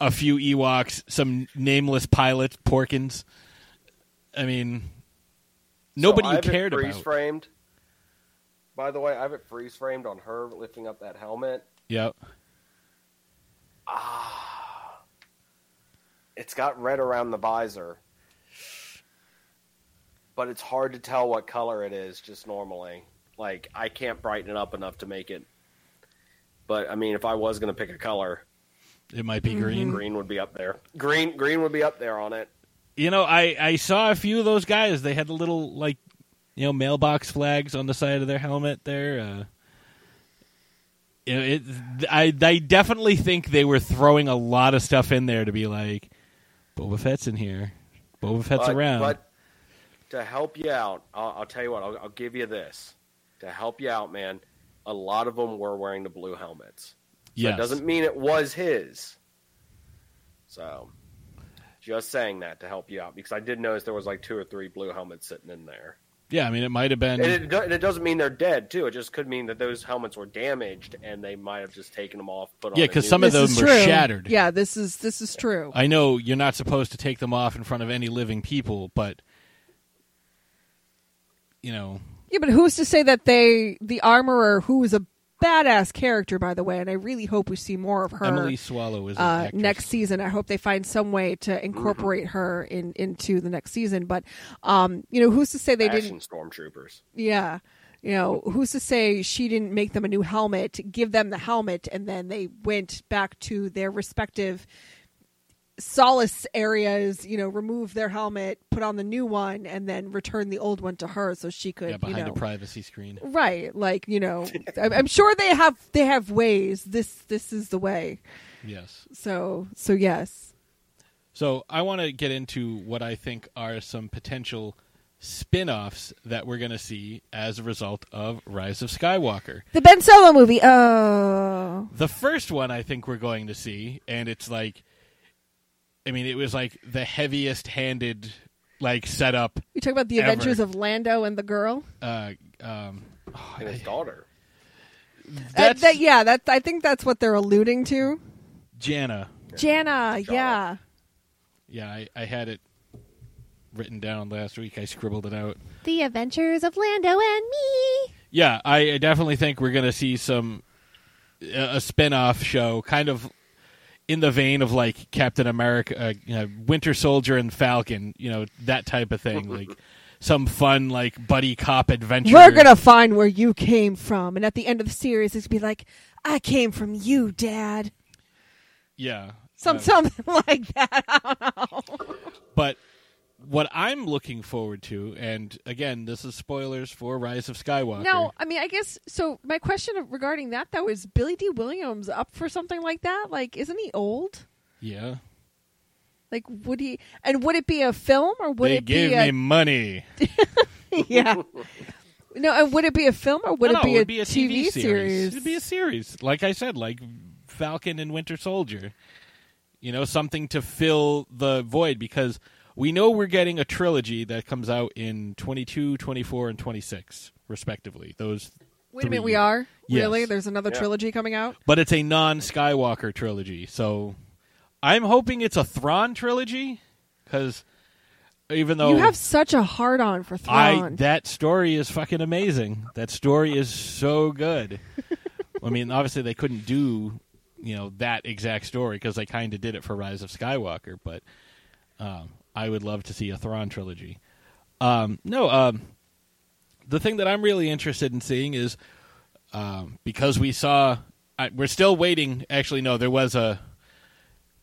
a few Ewoks, some nameless pilots, Porkins. I mean, nobody so you cared freeze about. framed. By the way, I have it freeze framed on her lifting up that helmet. Yep. Ah, it's got red around the visor, but it's hard to tell what color it is just normally. Like I can't brighten it up enough to make it. But I mean, if I was going to pick a color, It might be green. green would be up there. Green, green would be up there on it. You know, I, I saw a few of those guys. They had the little like, you know, mailbox flags on the side of their helmet there. Uh, you know, it, I I definitely think they were throwing a lot of stuff in there to be like, Boba Fett's in here. Boba Fett's but, around. But to help you out, I'll, I'll tell you what. I'll, I'll give you this. To help you out, man. A lot of them were wearing the blue helmets. So yes. It doesn't mean it was his. So, just saying that to help you out because I did notice there was like two or three blue helmets sitting in there. yeah, I mean, it might have been. And it, and it doesn't mean they're dead too. It just could mean that those helmets were damaged and they might have just taken them off. Put Yeah, because some of one. This them is were true. shattered. Yeah, this is this is true. I know you're not supposed to take them off in front of any living people, but you know, Yeah, but who's to say that they, the armorer, who is a badass character, by the way, and I really hope we see more of her Emily Swallow is uh, actress. next season. I hope they find some way to incorporate her in into the next season. But um, you know, who's to say they Fashion didn't? stormtroopers. Yeah. You know, who's to say she didn't make them a new helmet, give them the helmet, and then they went back to their respective solace areas, you know, remove their helmet, put on the new one, and then return the old one to her so she could, yeah, behind you know, a privacy screen. right? Like, you know, I'm, I'm sure they have they have ways. This this is the way. Yes. So so yes, So I want to get into what I think are some potential spin-offs that we're going to see as a result of Rise of Skywalker. The Ben Solo movie. Oh. The first one I think we're going to see and it's like I mean it was like the heaviest handed like setup You talk about the Ever. adventures of Lando and the girl. uh um and his daughter. Uh, that's that, yeah, that I think that's what they're alluding to. Jannah. Jannah, Jannah. yeah. Yeah, I, I had it written down last week. I scribbled it out. The Adventures of Lando and me. Yeah, I I definitely think we're going to see some a a spin-off show kind of in the vein of like Captain America, uh, you know, Winter Soldier and Falcon, you know, that type of thing, like some fun like buddy cop adventure. We're gonna find where you came from, and at the end of the series, it's gonna be like, "I came from you, Dad." Yeah. Some Uh, something like that. I don't know. But what I'm looking forward to, and again, this is spoilers for Rise of Skywalker. No, I mean, I guess so. My question regarding that though is Billy Dee Williams up for something like that? Like, isn't he old? Yeah. Like, would he? And would it be a film or would they it gave be me a? money. yeah. No, and would it be a film or would No, it be, no, a, be a TV, TV series? It'd be a series, like I said, like Falcon and Winter Soldier. You know, something to fill the void because we know we're getting a trilogy that comes out in 22, 24, and 26, respectively. Those, Wait a minute, we are Yes. really? There's another Yeah. trilogy coming out. but it's a non-Skywalker trilogy. So I'm hoping it's a Thrawn trilogy because even though you have such a hard on for I that story is fucking amazing. That story is so good. I mean, obviously they couldn't do you know that exact story because they kind of did it for Rise of Skywalker, but um, I would love to see a Thrawn trilogy. Um, no, um, the thing that I'm really interested in seeing is um, because we saw I, we're still waiting. Actually, no, there was a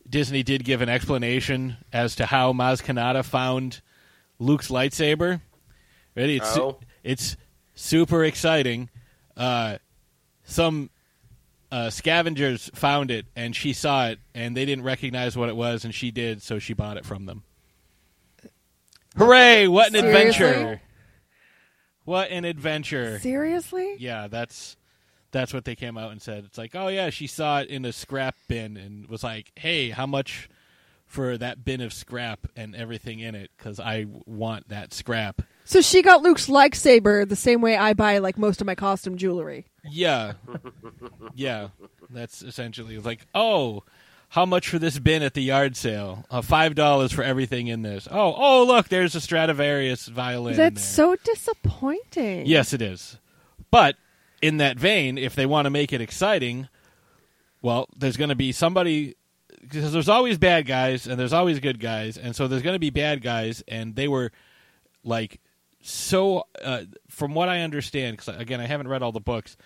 Disney did give an explanation as to how Maz Kanata found Luke's lightsaber. Ready? It's Oh. it's super exciting. Uh, some uh, scavengers found it, and she saw it, and they didn't recognize what it was, and she did, so she bought it from them. Hooray! What an Seriously? adventure! What an adventure! Seriously? Yeah, that's that's what they came out and said. It's like, oh yeah, she saw it in a scrap bin and was like, hey, how much for that bin of scrap and everything in it? Because I want that scrap. So she got Luke's lightsaber the same way I buy like most of my costume jewelry. Yeah, yeah, that's essentially like, oh. How much for this bin at the yard sale? Uh, Five dollars for everything in this. Oh, oh, look, there's a Stradivarius violin. That's there. so disappointing. Yes, it is. But in that vein, if they want to make it exciting, well, there's going to be somebody because there's always bad guys and there's always good guys, and so there's going to be bad guys, and they were like so. Uh, from what I understand, because again, I haven't read all the books.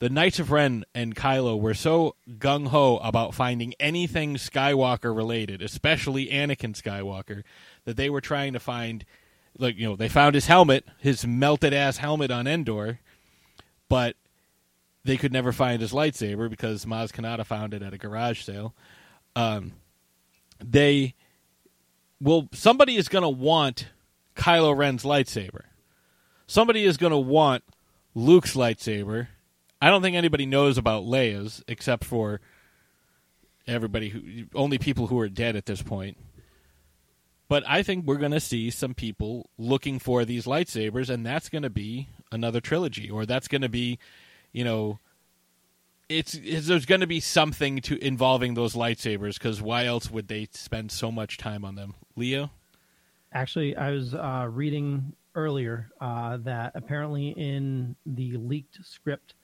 The Knights of Ren and Kylo were so gung ho about finding anything Skywalker related, especially Anakin Skywalker, that they were trying to find, like you know, they found his helmet, his melted ass helmet on Endor, but they could never find his lightsaber because Maz Kanata found it at a garage sale. Um, they well, somebody is going to want Kylo Ren's lightsaber. Somebody is going to want Luke's lightsaber. I don't think anybody knows about Leia's except for everybody who only people who are dead at this point. But I think we're going to see some people looking for these lightsabers, and that's going to be another trilogy, or that's going to be, you know, it's, it's there's going to be something to involving those lightsabers because why else would they spend so much time on them? Leo, Actually, I was uh, reading earlier uh, that apparently in the leaked script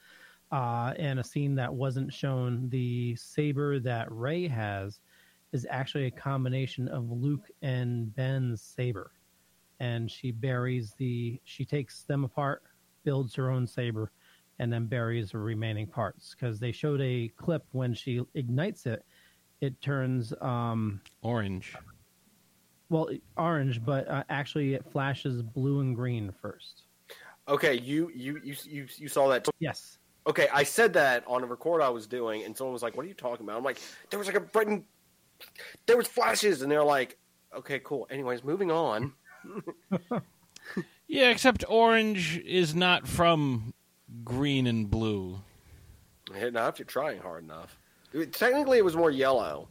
uh, and a scene that wasn't shown, the saber that Rey has is actually a combination of Luke and Ben's saber. And she buries the, she takes them apart, builds her own saber, and then buries the remaining parts. Because they showed a clip when she ignites it, it turns um, orange. well orange, but uh, actually it flashes blue and green first. Okay, you you you you, you saw that. Yes. Okay, I said that on a record I was doing, and someone was like, "What are you talking about?" I'm like, "There was like a bright, there was flashes," and they're like, "Okay, cool." Anyways, moving on. Yeah, except orange is not from green and blue. Not if you're trying hard enough. It- technically, it was more yellow.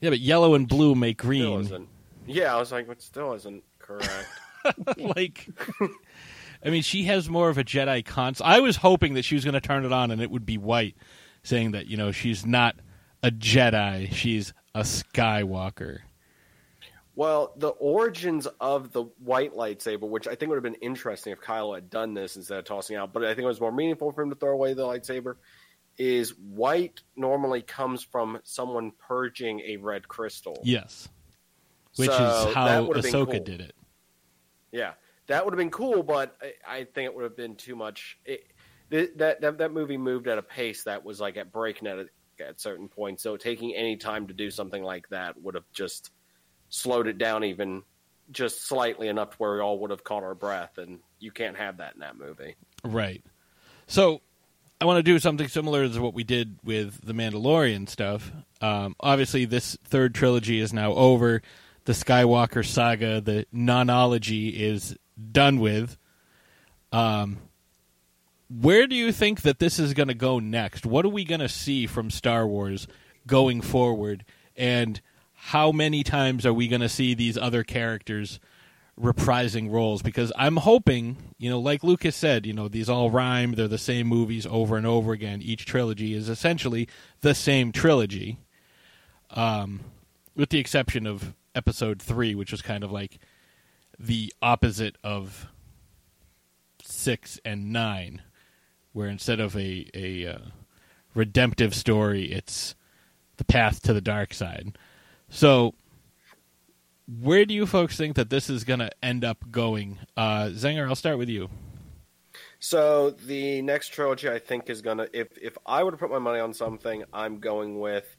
Yeah, but yellow and blue make green. Yeah, I was like, it still isn't correct. like, I mean, she has more of a Jedi cons. I was hoping that she was going to turn it on and it would be white, saying that you know she's not a Jedi, she's a Skywalker. Well, the origins of the white lightsaber, which I think would have been interesting if Kylo had done this instead of tossing out, but I think it was more meaningful for him to throw away the lightsaber, is white normally comes from someone purging a red crystal. Yes, which So is how that would have been Ahsoka cool. did it. Yeah, that would have been cool, but I, I think it would have been too much. It, th- that, that that movie moved at a pace that was like at breakneck at, at certain points. So taking any time to do something like that would have just slowed it down even just slightly enough to where we all would have caught our breath, and you can't have that in that movie. Right. So I want to do something similar to what we did with the Mandalorian stuff. Um, obviously, this third trilogy is now over. The Skywalker saga, the nonology, is done with. Um, where do you think that this is going to go next? What are we going to see from Star Wars going forward? And how many times are we going to see these other characters reprising roles? Because I'm hoping, you know, like Lucas said, you know, these all rhyme. They're the same movies over and over again. Each trilogy is essentially the same trilogy, um, with the exception of Episode Three, which was kind of like the opposite of six and nine, where instead of a a uh, redemptive story, it's the path to the dark side. So, where do you folks think that this is going to end up going? Uh, Zenger, I'll start with you. So the next trilogy, I think, is gonna. If if I were to put my money on something, I'm going with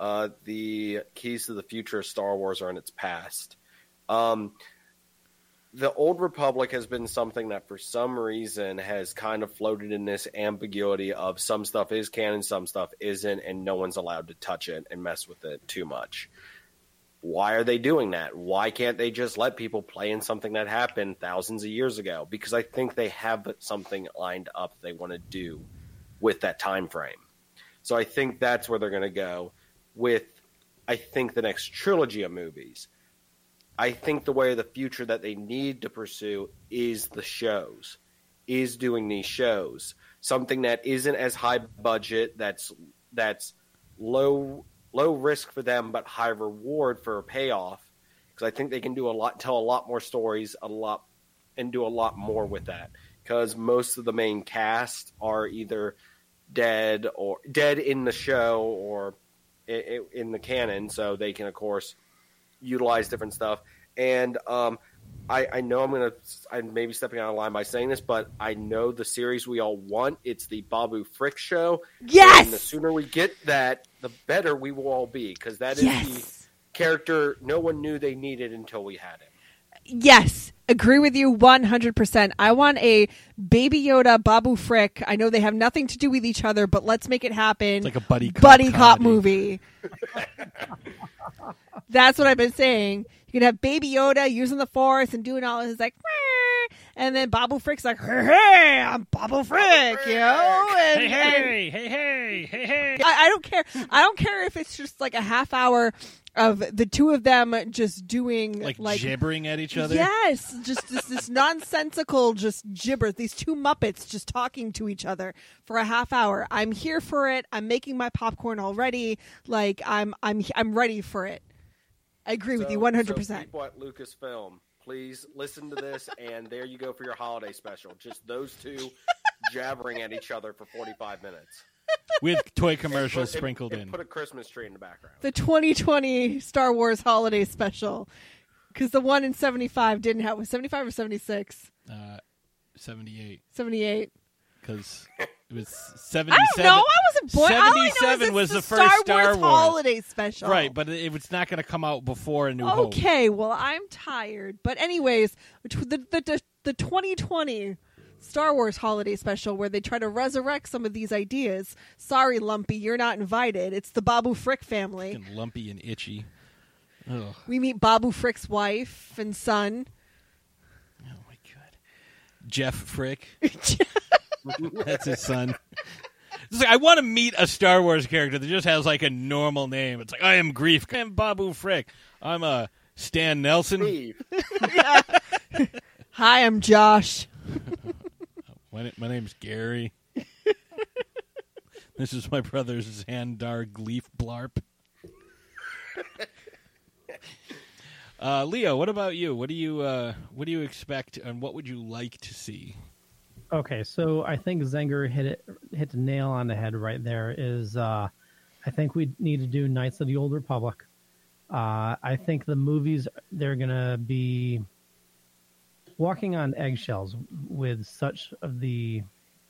uh, the keys to the future of Star Wars are in its past. Um, the Old Republic has been something that, for some reason, has kind of floated in this ambiguity of some stuff is canon, some stuff isn't, and no one's allowed to touch it and mess with it too much. Why are they doing that? Why can't they just let people play in something that happened thousands of years ago? Because I think they have something lined up they want to do with that time frame. So I think that's where they're going to go with I think the next trilogy of movies. I think the way of the future that they need to pursue is the shows, is doing these shows. Something that isn't as high budget, that's that's low low risk for them, but high reward for a payoff. Because I think they can do a lot, tell a lot more stories, a lot, and do a lot more with that. Because most of the main cast are either dead or dead in the show or in the canon, so they can, of course, utilize different stuff. And um, I, I know I'm gonna, I'm maybe stepping out of line by saying this, but I know the series we all want. It's the Babu Frick show. Yes! And the sooner we get that, the better we will all be, because that is the character no one knew they needed until we had him. Yes, agree with you 100%. I want a Baby Yoda, Babu Frick. I know they have nothing to do with each other, but let's make it happen. It's like a buddy cop buddy cop movie. That's what I've been saying. You can have Baby Yoda using the Force and doing all his like, "Meow," and then Babu Frick's like, hey, hey, I'm Babu Frick, you know? And, and- hey, hey, hey, hey, hey. I, I don't care. I don't care if it's just like a half hour of the two of them just doing Like, like gibbering at each other. Yes, just this, this nonsensical, just gibber. These two Muppets just talking to each other for a half hour. I'm here for it. I'm making my popcorn already. Like I'm, I'm, I'm ready for it. I agree with you 100. So percent people at Lucasfilm, please listen to this, and there you go for your holiday special. Just those two jabbering at each other for 45 minutes. With toy commercials put- and- sprinkled and in. Put a Christmas tree in the background. The 2020 Star Wars Holiday Special, because the one in 75 didn't have was 75 or 76, Uh, 78. 78. Because it was 77. I 77. don't know. I wasn't born. All I know is 77 was the, first Star, Wars, Wars. Holiday Special. Right, but it, it's not going to come out before A New Hope. Okay, well, I'm tired. But anyways, the the the, the 2020 Star Wars holiday special where they try to resurrect some of these ideas. Sorry, Lumpy, you're not invited. It's the Babu Frick family. Fucking lumpy and itchy. Ugh. We meet Babu Frick's wife and son. Oh my god, Jeff Frick. That's his son. It's like, I want to meet a Star Wars character that just has like a normal name. It's like I am Greef. I am Babu Frick. I'm a uh, Stan Nelson. Steve. Hi, I'm Josh. My, my name's Gary. this is my brother Zandar Gleef Blarp. Uh, Leo, what about you? What do you uh, what do you expect, and what would you like to see? Okay, so I think Zenger hit it hit the nail on the head right there. Is uh, I think we need to do Knights of the Old Republic. Uh, I think the movies they're gonna be walking on eggshells with such of the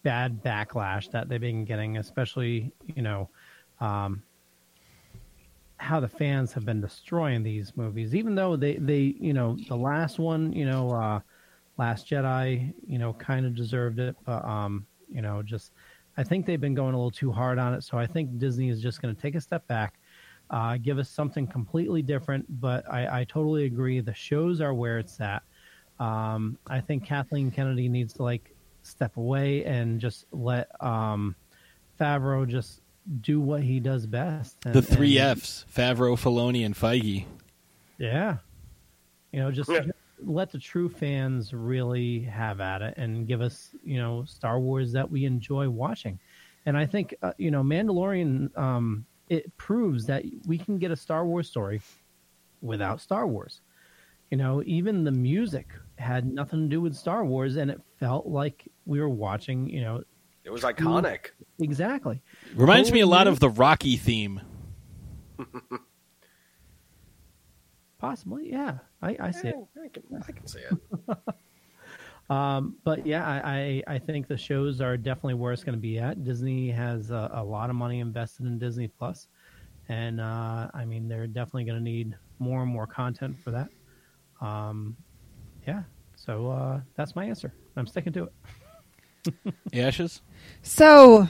bad backlash that they've been getting, especially you know um, how the fans have been destroying these movies, even though they, they you know, the last one, you know, uh, Last Jedi, you know, kind of deserved it, but, um, you know, just, I think they've been going a little too hard on it. So I think Disney is just going to take a step back, uh, give us something completely different. But I, I totally agree. The shows are where it's at. Um, I think Kathleen Kennedy needs to like step away and just let um, Favreau just do what he does best. And, the three and, Fs: Favreau, Filoni, and Feige. Yeah, you know, just, Yeah. Just let the true fans really have at it and give us, you know, Star Wars that we enjoy watching. And I think, uh, you know, Mandalorian, um, it proves that we can get a Star Wars story without Star Wars. You know, even the music had nothing to do with Star Wars, and it felt like we were watching, you know, It was iconic. exactly. Reminds me a lot of the Rocky theme. Possibly, yeah. I, I see it. I, can, I can see it. Um, but yeah, I, I, I think the shows are definitely where it's going to be at. Disney has a, a lot of money invested in Disney Plus, and uh, I mean they're definitely going to need more and more content for that. Um, yeah, so uh, that's my answer. I'm sticking to it. Ashes. So,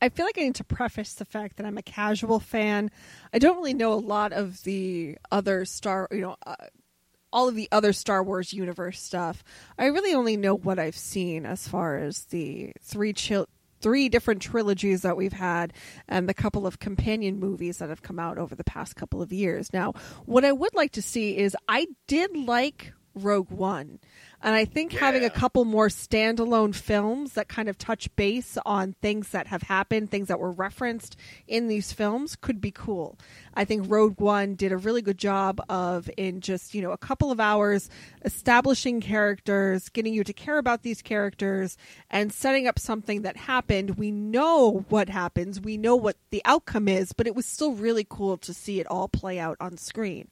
I feel like I need to preface the fact that I'm a casual fan. I don't really know a lot of the other Star, you know, uh, all of the other Star Wars universe stuff. I really only know what I've seen as far as the three chil- three different trilogies that we've had and the couple of companion movies that have come out over the past couple of years. Now, what I would like to see is I did like Rogue One. And I think having a couple more standalone films that kind of touch base on things that have happened, things that were referenced in these films could be cool. I think Rogue One did a really good job of in just, you know, a couple of hours establishing characters, getting you to care about these characters and setting up something that happened. We know what happens, we know what the outcome is, but it was still really cool to see it all play out on screen.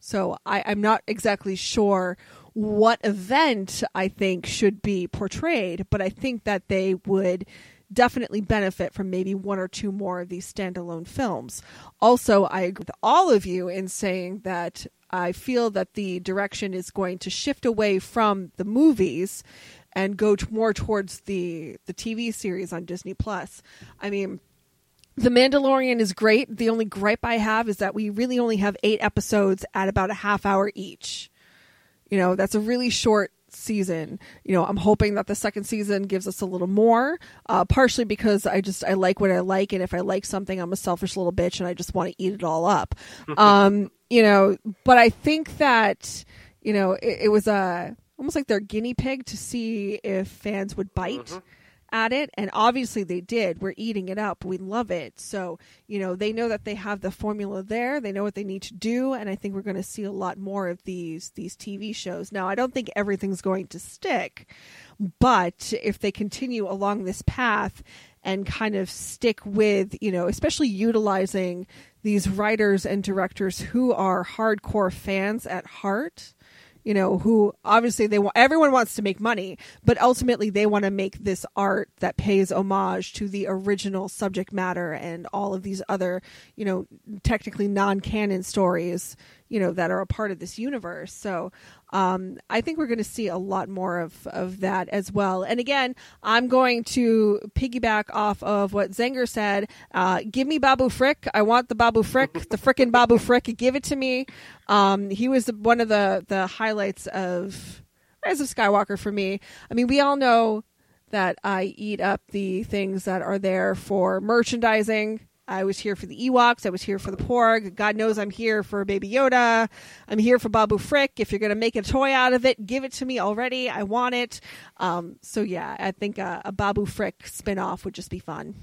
So I, I'm not exactly sure what event I think should be portrayed, but I think that they would definitely benefit from maybe one or two more of these standalone films. Also, I agree with all of you in saying that I feel that the direction is going to shift away from the movies and go t- more towards the the TV series on Disney Plus. I mean, the Mandalorian is great. The only gripe I have is that we really only have eight episodes at about a half hour each. You know, that's a really short season. You know, I'm hoping that the second season gives us a little more, uh, partially because I just, I like what I like. And if I like something, I'm a selfish little bitch and I just want to eat it all up. um, you know, but I think that, you know, it, it was a, almost like their guinea pig to see if fans would bite at it and obviously they did. We're eating it up. We love it. So you know they know that they have the formula there. They know what they need to do and i think we're going to see a lot more of these these tv shows. Now i don't think everything's going to stick but if they continue along this path and kind of stick with you know especially utilizing these writers and directors who are hardcore fans at heart you know who obviously they want everyone wants to make money but ultimately they want to make this art that pays homage to the original subject matter and all of these other you know technically non-canon stories you know that are a part of this universe so um, I think we're going to see a lot more of, of that as well. And again, I'm going to piggyback off of what Zenger said. Uh, give me Babu Frick. I want the Babu Frick, the frickin' Babu Frick. Give it to me. Um, he was one of the, the highlights of, Rise of Skywalker for me. I mean, we all know that I eat up the things that are there for merchandising. I was here for the Ewoks. I was here for the Porg. God knows I'm here for Baby Yoda. I'm here for Babu Frick. If you're going to make a toy out of it, give it to me already. I want it. Um, so yeah, I think a, a Babu Frick spinoff would just be fun.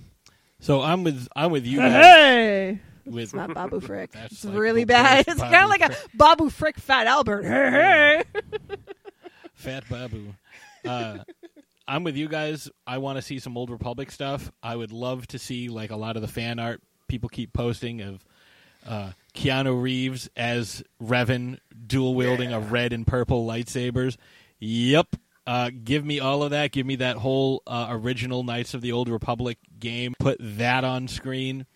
So I'm with I'm with you guys. Hey, With it's not Babu Frick. That's It's like really bad. It's Babu kind of like a Babu Frick Fat Albert. Hey, hey. Fat Babu. Uh, I'm with you guys. I want to see some old Republic stuff. I would love to see like a lot of the fan art people keep posting of uh, Keanu Reeves as Revan dual wielding a red and purple lightsabers. Yep. Uh, give me all of that. Give me that whole uh, original Knights of the Old Republic game. Put that on screen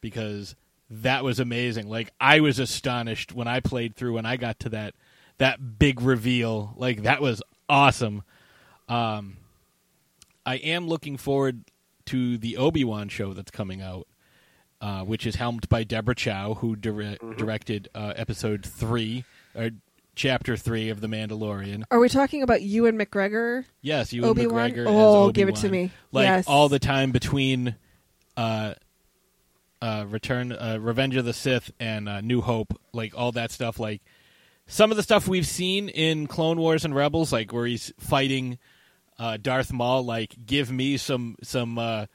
because that was amazing. Like I was astonished when I played through and I got to that that big reveal. Like that was awesome. Um, I am looking forward to the Obi Wan show that's coming out, uh, which is helmed by Deborah Chow, who dire- directed uh, episode three or chapter three of The Mandalorian. Are we talking about Ewan McGregor? Yes, Ewan McGregor. Oh, as give it to me. Like Yes. all the time between uh, uh, Return, uh, Revenge of the Sith, and uh, New Hope. Like all that stuff. Like some of the stuff we've seen in Clone Wars and Rebels, like where he's fighting uh, Darth Maul. Like give me some some uh,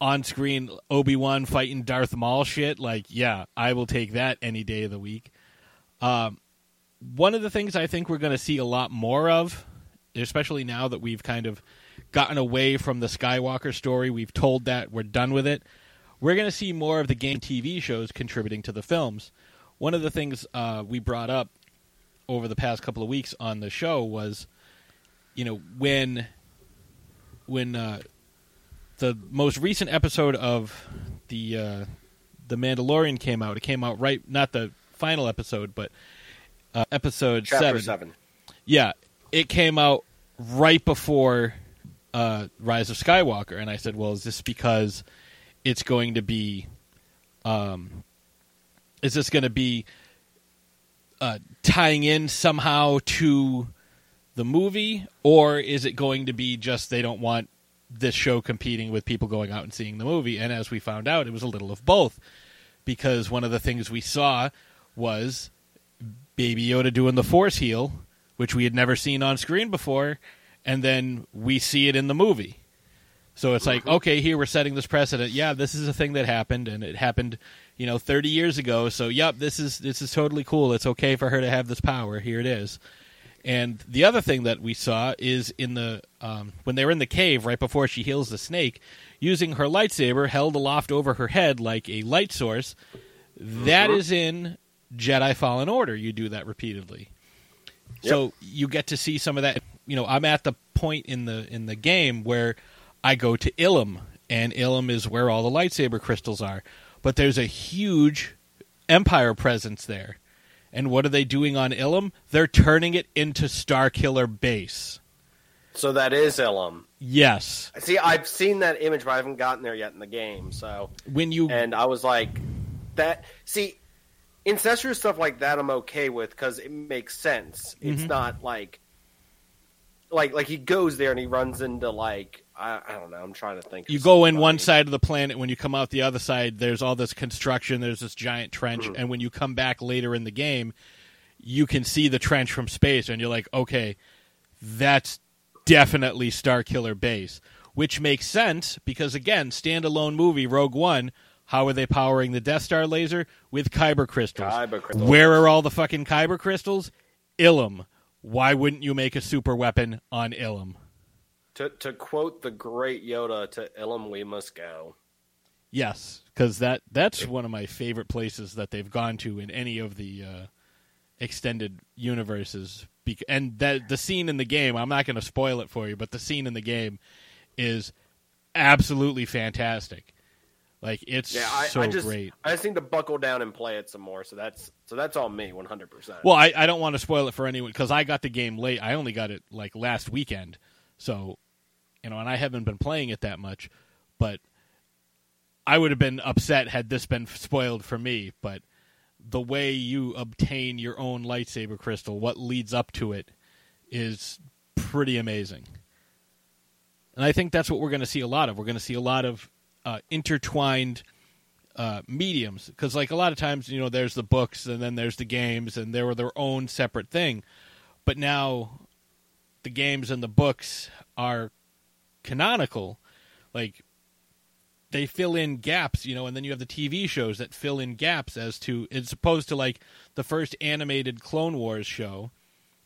on screen Obi Wan fighting Darth Maul shit. Like yeah, I will take that any day of the week. Um, one of the things I think we're going to see a lot more of, especially now that we've kind of gotten away from the Skywalker story, we've told that we're done with it. We're going to see more of the game TV shows contributing to the films. One of the things uh, we brought up over the past couple of weeks on the show was, you know, when when uh, the most recent episode of the uh, the Mandalorian came out. It came out right, not the final episode, but uh, episode Chapter seven. seven. Yeah, it came out right before uh, Rise of Skywalker, and I said, "Well, is this because it's going to be? Um, is this going to be uh, tying in somehow to the movie, or is it going to be just they don't want this show competing with people going out and seeing the movie?" And as we found out, it was a little of both, because one of the things we saw was Baby Yoda doing the Force heal, which we had never seen on screen before, and then we see it in the movie. So it's like, mm-hmm. okay, here we're setting this precedent. Yeah, this is a thing that happened, and it happened, you know, 30 years ago. So, yep, this is this is totally cool. It's okay for her to have this power. Here it is. And the other thing that we saw is in the um, when they were in the cave right before she heals the snake, using her lightsaber held aloft over her head like a light source. That is in Jedi Fallen Order. You do that repeatedly. So you get to see some of that. You know, I'm at the point in the in the game where I go to Ilum, and Ilum is where all the lightsaber crystals are. But there's a huge Empire presence there. And what are they doing on Ilum? They're turning it into Starkiller Base. So that is Ilum. Yes. See, I've seen that image, but I haven't gotten there yet in the game. So, When you and I was like, that. See, incestuous stuff like that, I'm okay with because it makes sense. It's Mhm. not like, like, like he goes there and he runs into like, I, I don't know. I'm trying to think. you go in one side of the planet when you come out the other side there's all this construction there's this giant trench Mhm. and when you come back later in the game you can see the trench from space and you're like okay that's definitely star killer base which makes sense because again standalone movie rogue one how are they powering the death star laser with kyber crystals Kyber crystals. where are all the fucking kyber crystals ilum why wouldn't you make a super weapon on ilum To to quote the great Yoda, to Ilum we must go. Yes, because that that's one of my favorite places that they've gone to in any of the uh, extended universes. And that the scene in the game, I'm not going to spoil it for you, but the scene in the game is absolutely fantastic. Like it's Yeah, I, so I just great. I just need to buckle down and play it some more. So that's so that's all me, 100. percent Well, I, I don't want to spoil it for anyone because I got the game late. I only got it like last weekend, so you know, and I haven't been playing it that much. But I would have been upset had this been spoiled for me. But the way you obtain your own lightsaber crystal, what leads up to it, is pretty amazing. And I think that's what we're going to see a lot of. We're going to see a lot of uh, intertwined uh, mediums because, like, a lot of times, you know, there's the books and then there's the games, and they were their own separate thing. But now, the games and the books are canonical. Like, they fill in gaps, you know, and then you have the TV shows that fill in gaps as to, as opposed to like the first animated Clone Wars show,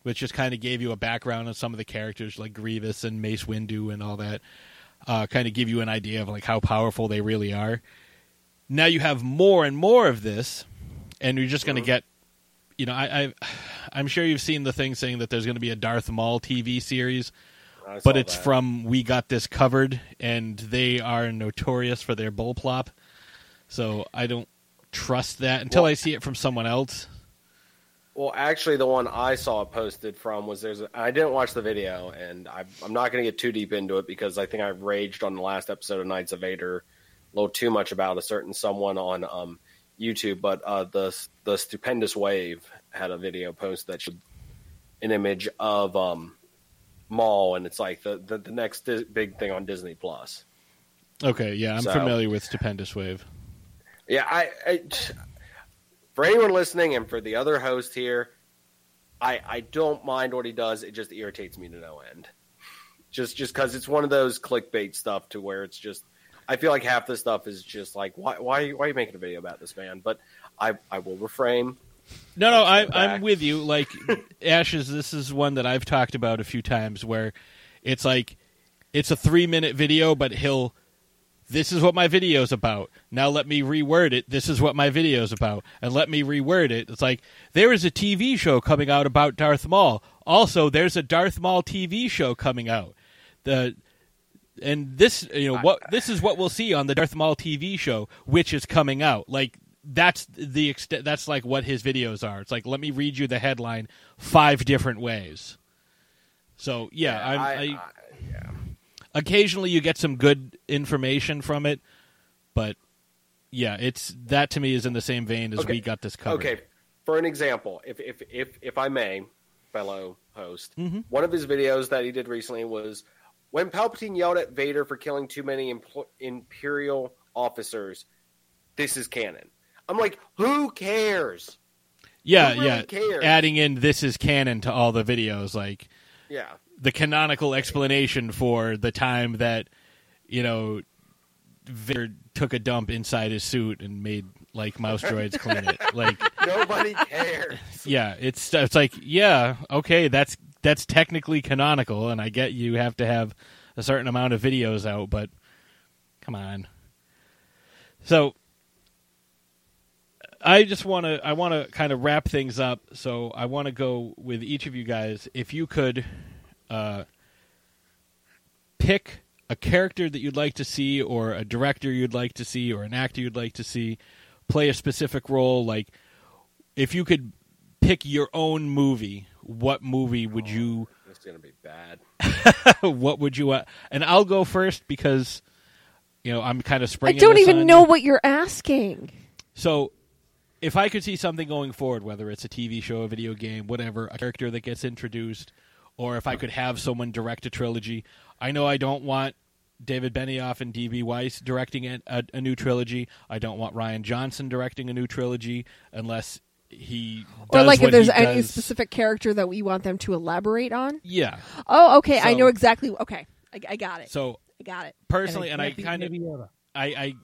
which just kind of gave you a background on some of the characters like Grievous and Mace Windu and all that, uh, kind of give you an idea of like how powerful they really are. Now you have more and more of this, and you're just going to get, you know, I, I, I'm sure you've seen the thing saying that there's going to be a Darth Maul TV series I but it's that. from We Got This Covered, and they are notorious for their bull plop. So I don't trust that until Well- I see it from someone else. Well, actually, the one I saw posted from was there's. A, I didn't watch the video, and I, I'm not going to get too deep into it because I think I raged on the last episode of Knights of Vader a little too much about a certain someone on um, YouTube. But uh, the the stupendous wave had a video post that showed an image of um, Maul, and it's like the the, the next di- big thing on Disney Plus. Okay, yeah, I'm So- familiar with Stupendous Wave. Yeah, I, I for anyone listening and for the other host here, I I don't mind what he does. It just irritates me to no end. Just just because it's one of those clickbait stuff to where it's just I feel like half the stuff is just like why why why are you making a video about this man? But I I will refrain. No, no, I, Let's go I'm with you. Like Ashes, this is one that I've talked about a few times where it's like it's a three minute video, but he'll. This is what my video's about. Now let me reword it. This is what my video's about, and let me reword it. It's like there is a TV show coming out about Darth Maul. Also, there's a Darth Maul TV show coming out. The and this you know what this is what we'll see on the Darth Maul TV show, which is coming out. Like that's the extent. That's like what his videos are. It's like let me read you the headline five different ways. So yeah, I'm, I, I, I- yeah. occasionally you get some good information from it, but yeah, it's that to me is in the same vein as Okay. we got this covered. Okay, for an example, if if if if I may, fellow host, Mhm. one of his videos that he did recently was when Palpatine yelled at Vader for killing too many impl- Imperial officers. This is canon. I'm like, who cares? Yeah, really yeah. cares? Adding in this is canon to all the videos, like Yeah, the canonical explanation for the time that you know Vader took a dump inside his suit and made like mouse droids clean it. Like, nobody cares. yeah, it's it's like yeah, okay, that's that's technically canonical, and I get you have to have a certain amount of videos out, but come on. So I just want to I want to kind of wrap things up. So I want to go with each of you guys. If you could uh, pick a character that you'd like to see, or a director you'd like to see, or an actor you'd like to see play a specific role, like if you could pick your own movie, what movie would you? It's gonna be bad. what would you? Uh, and I'll go first because you know I'm kind of springing. I springing. don't this even on know you. what you're asking. So, if I could see something going forward, whether it's a TV show, a video game, whatever, a character that gets introduced, or if I could have someone direct a trilogy, I know I don't want David Benioff and D.B. Weiss directing a, a, a new trilogy. I don't want Rian Johnson directing a new trilogy unless he Or like if there's any does- specific character that we want them to elaborate on. Yeah. Oh, okay. I know exactly. Okay, I, I got it. So I got it. personally, and, I can't kind of. I, I,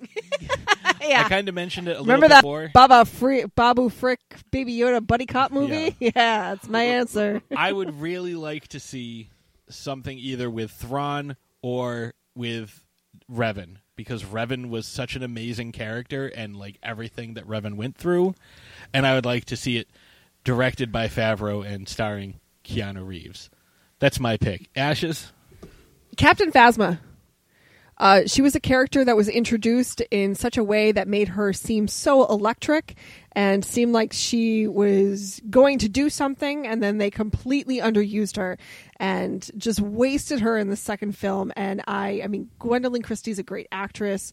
yeah. I kind of mentioned it a Remember little that before. Baba Free, Babu Frick Baby Yoda buddy cop movie? Yeah, that's my answer. I would really like to see something either with Thrawn or with Revan because Revan was such an amazing character and like everything that Revan went through, and I would like to see it directed by Favreau and starring Keanu Reeves. That's my pick. Ashes. Captain Phasma. Uh, she was a character that was introduced in such a way that made her seem so electric and seemed like she was going to do something, and then they completely underused her and just wasted her in the second film. And I, I mean, Gwendoline Christie's a great actress.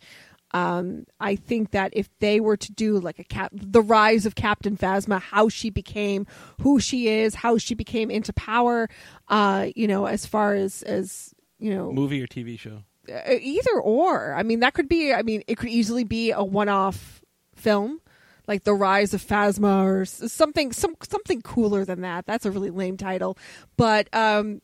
Um, I think that if they were to do like a cap, the rise of Captain Phasma, how she became who she is, how she became into power, uh, you know, as far as as you know, Movie or TV show? Uh, either or. I mean, that could be. I mean, it could easily be a one-off film, like the Rise of Phasma or something, some something cooler than that. That's a really lame title, but um,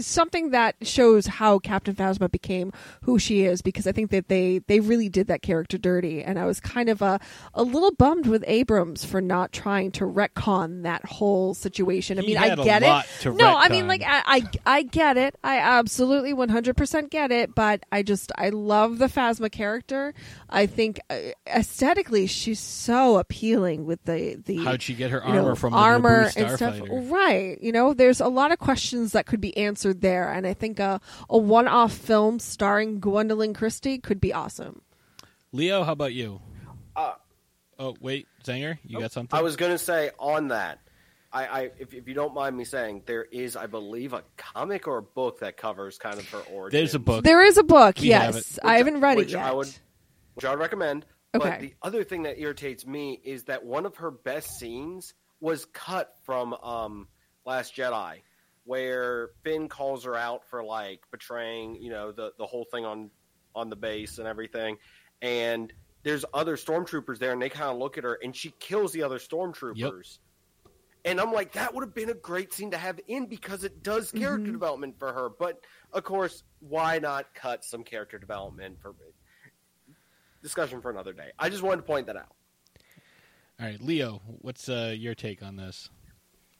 something that shows how Captain Phasma became who she is. Because I think that they they really did that character dirty, and I was kind of a a little bummed with Abrams for not trying to retcon that whole situation. I He mean, I a get lot it. no, I mean, like I, I I get it. I absolutely 100% get it, but I just I love the Phasma character. I think uh, aesthetically she's so appealing with the the How'd she get her you know, armor from the armor and stuff. Right. You know, there's a lot of questions that could be answered there and I think a a one-off film starring Gwendoline Christie could be awesome. Leo, how about you? Uh, Oh wait, Zanger, you got something? I was going to say on that, I, I if, if you don't mind me saying, there is, I believe, a comic or a book that covers kind of her origin. There's a book. There is a book, We yes. it. I haven't read it yet. I would, which I would recommend. Okay. But the other thing that irritates me is that one of her best scenes was cut from um, Last Jedi, where Finn calls her out for like betraying, you know, the the whole thing on on the base and everything, and there's other stormtroopers there, and they kind of look at her, and she kills the other stormtroopers. And I'm like, that would have been a great scene to have in because it does character Mhm. development for her. But of course, why not cut some character development for discussion for another day? I just wanted to point that out. All right, Leo, what's uh, your take on this?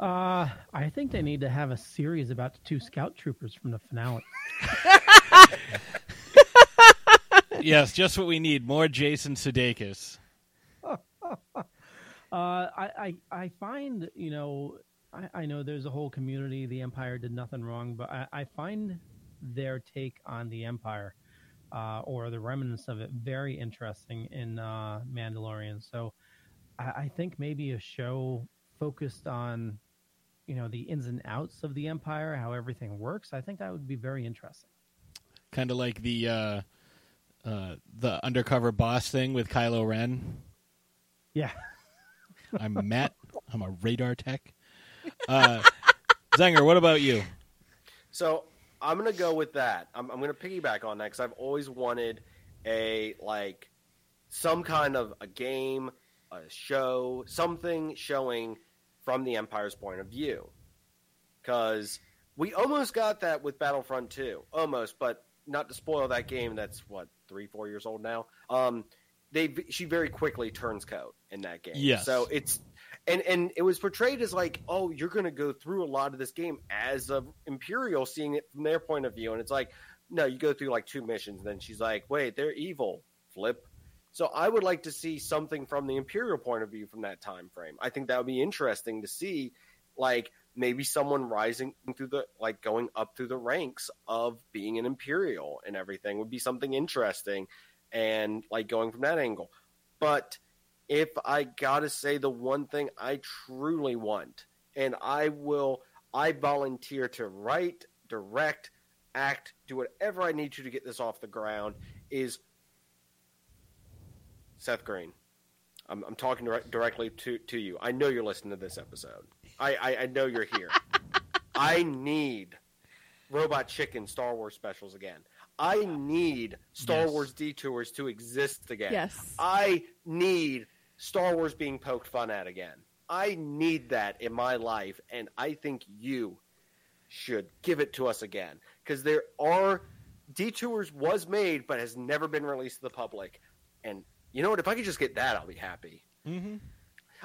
Uh, I think they need to have a series about the two scout troopers from the finale. yes, just what we need. More Jason Sudeikis. Uh, I, I, I find, you know, I, I know there's a whole community. The Empire did nothing wrong, but I, I find their take on the Empire uh, or the remnants of it very interesting in uh, Mandalorian. So I, I think maybe a show focused on, you know, the ins and outs of the Empire, how everything works. I think that would be very interesting. Kind of like the uh, uh, the undercover boss thing with Kylo Ren. Yeah. I'm Matt. I'm a radar tech. Uh, Zanger, what about you? So I'm gonna go with that. I'm, I'm gonna piggyback on that because I've always wanted a like some kind of a game, a show, something showing from the Empire's point of view. Because we almost got that with Battlefront 2, almost, but not to spoil that game. That's what three, four years old now. Um, they she very quickly turns coat in that game. Yes. So it's and and it was portrayed as like, oh, you're going to go through a lot of this game as a Imperial, seeing it from their point of view, and it's like, no, you go through like two missions, and then she's like, wait, they're evil. Flip. So I would like to see something from the Imperial point of view from that time frame. I think that would be interesting to see, like maybe someone rising through the like going up through the ranks of being an Imperial and everything would be something interesting, and like going from that angle. But if I gotta say the one thing I truly want, and I will, I volunteer to write, direct, act, do whatever I need to to get this off the ground, is Seth Green. I'm, I'm talking direct, directly to, to you. I know you're listening to this episode. I, I, I know you're here. I need Robot Chicken Star Wars specials again. I need Star Yes. Wars detours to exist again. Yes. I need Star Wars being poked fun at again. I need that in my life, and I think you should give it to us again because there are detours was made but has never been released to the public. And you know what? If I could just get that, I'll be happy. Mm-hmm.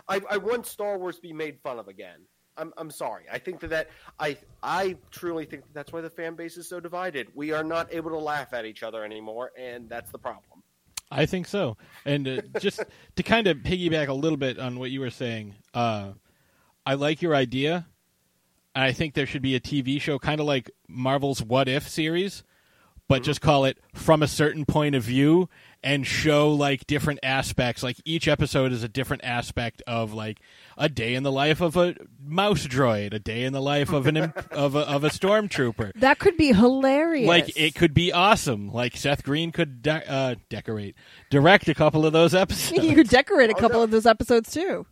I, I want Star Wars to be made fun of again. I'm, I'm sorry. I think that, that I I truly think that that's why the fan base is so divided. We are not able to laugh at each other anymore, and that's the problem. I think so. And uh, just to kind of piggyback a little bit on what you were saying, uh, I like your idea. I think there should be a TV show, kind of like Marvel's What If series, but just call it from a certain point of view and show like different aspects. Like each episode is a different aspect of like a day in the life of a mouse droid, a day in the life of an imp- of a, of a stormtrooper. That could be hilarious. Like it could be awesome. Like Seth Green could de- uh, decorate, direct a couple of those episodes. you could decorate a Oh, couple no. of those episodes too.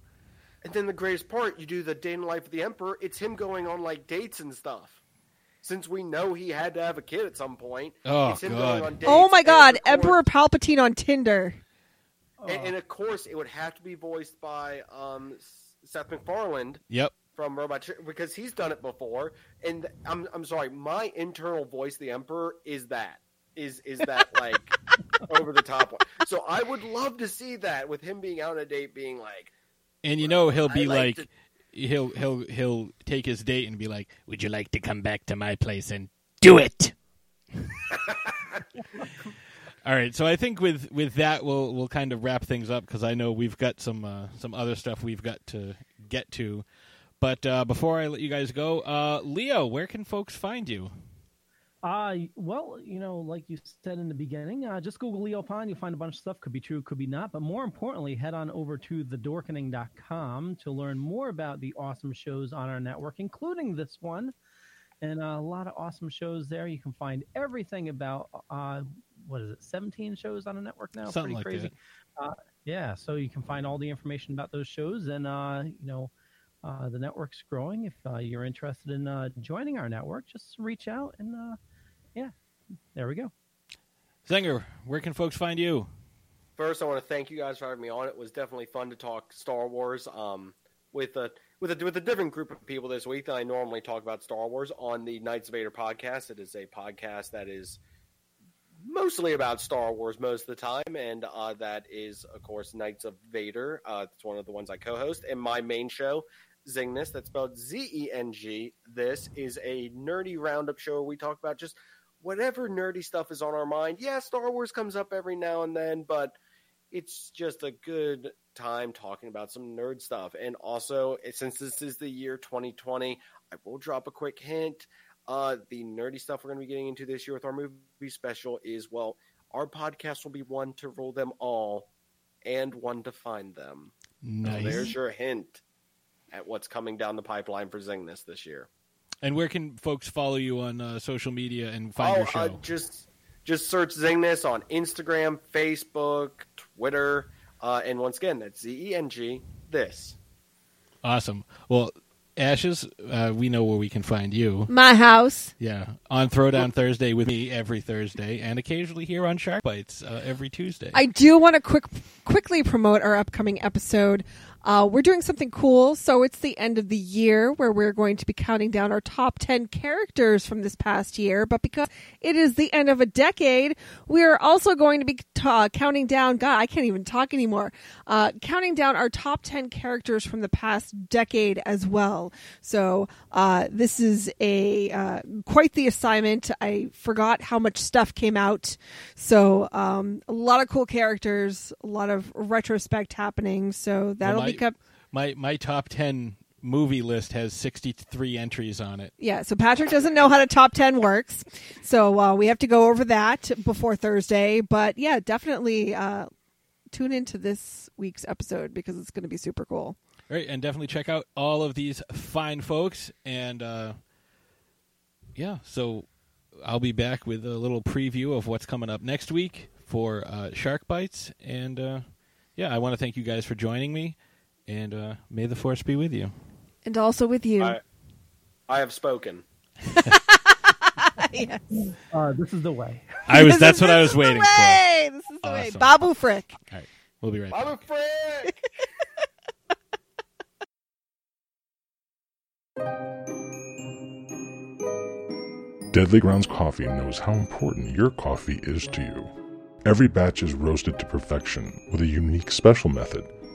And then the greatest part, you do the day in the life of the emperor. It's him going on like dates and stuff. Since we know he had to have a kid at some point, Oh, it's him God. going on dates. Oh my God, course- Emperor Palpatine on Tinder. And, and of course, it would have to be voiced by um, Seth MacFarlane yep. from Robot because he's done it before. And I'm I'm sorry, my internal voice, the Emperor, is that is is that like over the top one. So I would love to see that with him being out on a date, being like, And you know he'll I be like like, he'll he'll he'll take his date and be like, "Would you like to come back to my place and do it?" All right, so I think with with that we'll we'll kind of wrap things up because I know we've got some uh, some other stuff we've got to get to. But uh, before I let you guys go, uh, Leo, where can folks find you? Uh, well, you know, like you said in the beginning, uh, just Google Leo Pond. You'll find a bunch of stuff. Could be true, could be not. But more importantly, head on over to thedorkening.com to learn more about the awesome shows on our network, including this one. And uh, a lot of awesome shows there. You can find everything about, uh, what is it, 17 shows on a network now? Something Pretty like crazy. Uh, yeah, so you can find all the information about those shows. And, uh, you know, uh, the network's growing. If uh, you're interested in uh, joining our network, just reach out and, uh, yeah, there we go. Zenger, where can folks find you? First, I want to thank you guys for having me on. It was definitely fun to talk Star Wars um, with a with a with a different group of people this week than I normally talk about Star Wars on the Knights of Vader podcast. It is a podcast that is mostly about Star Wars most of the time, and uh, that is, of course, Knights of Vader. Uh, it's one of the ones I co-host, and my main show, Zengness, that's spelled Z E N G. This is a nerdy roundup show where we talk about just whatever nerdy stuff is on our mind. Yeah, Star Wars comes up every now and then, but it's just a good time talking about some nerd stuff. And also, since this is the year 2020, I will drop a quick hint. Uh, the nerdy stuff we're going to be getting into this year with our movie special is well, our podcast will be one to rule them all and one to find them. So there's your hint at what's coming down the pipeline for Zengness this year. And where can folks follow you on uh, social media and find oh, your show? Uh, just just search Zengness on Instagram, Facebook, Twitter, uh, and once again, that's Z E N G. This. awesome. Well, Ashes, uh, we know where we can find you. My house. Yeah, on Throwdown Thursday with me every Thursday, and occasionally here on Shark Bites uh, every Tuesday. I do want to quick quickly promote our upcoming episode. Uh, we're doing something cool. So it's the end of the year where we're going to be counting down our top 10 characters from this past year. But because it is the end of a decade, we are also going to be ta- counting down, God, I can't even talk anymore, uh, counting down our top 10 characters from the past decade as well. So uh, this is a uh, quite the assignment. I forgot how much stuff came out. So um, a lot of cool characters, a lot of retrospect happening. So that'll my- be my my top ten movie list has sixty three entries on it. yeah. So Patrick doesn't know how the top ten works, so uh, we have to go over that before Thursday. But yeah, definitely uh, tune into this week's episode because it's going to be super cool. All right, and definitely check out all of these fine folks. And uh, yeah, so I'll be back with a little preview of what's coming up next week for uh, Shark Bites. And uh, yeah, I want to thank you guys for joining me. And uh, may the force be with you. And also with you. I, I have spoken. Yes. Uh, this is the way. I was. That's what I was waiting for. This is the way. Awesome. Babu Frick. All right, we'll be right back. I'm a frick. Deadly Grounds Coffee knows how important your coffee is to you. Every batch is roasted to perfection with a unique special method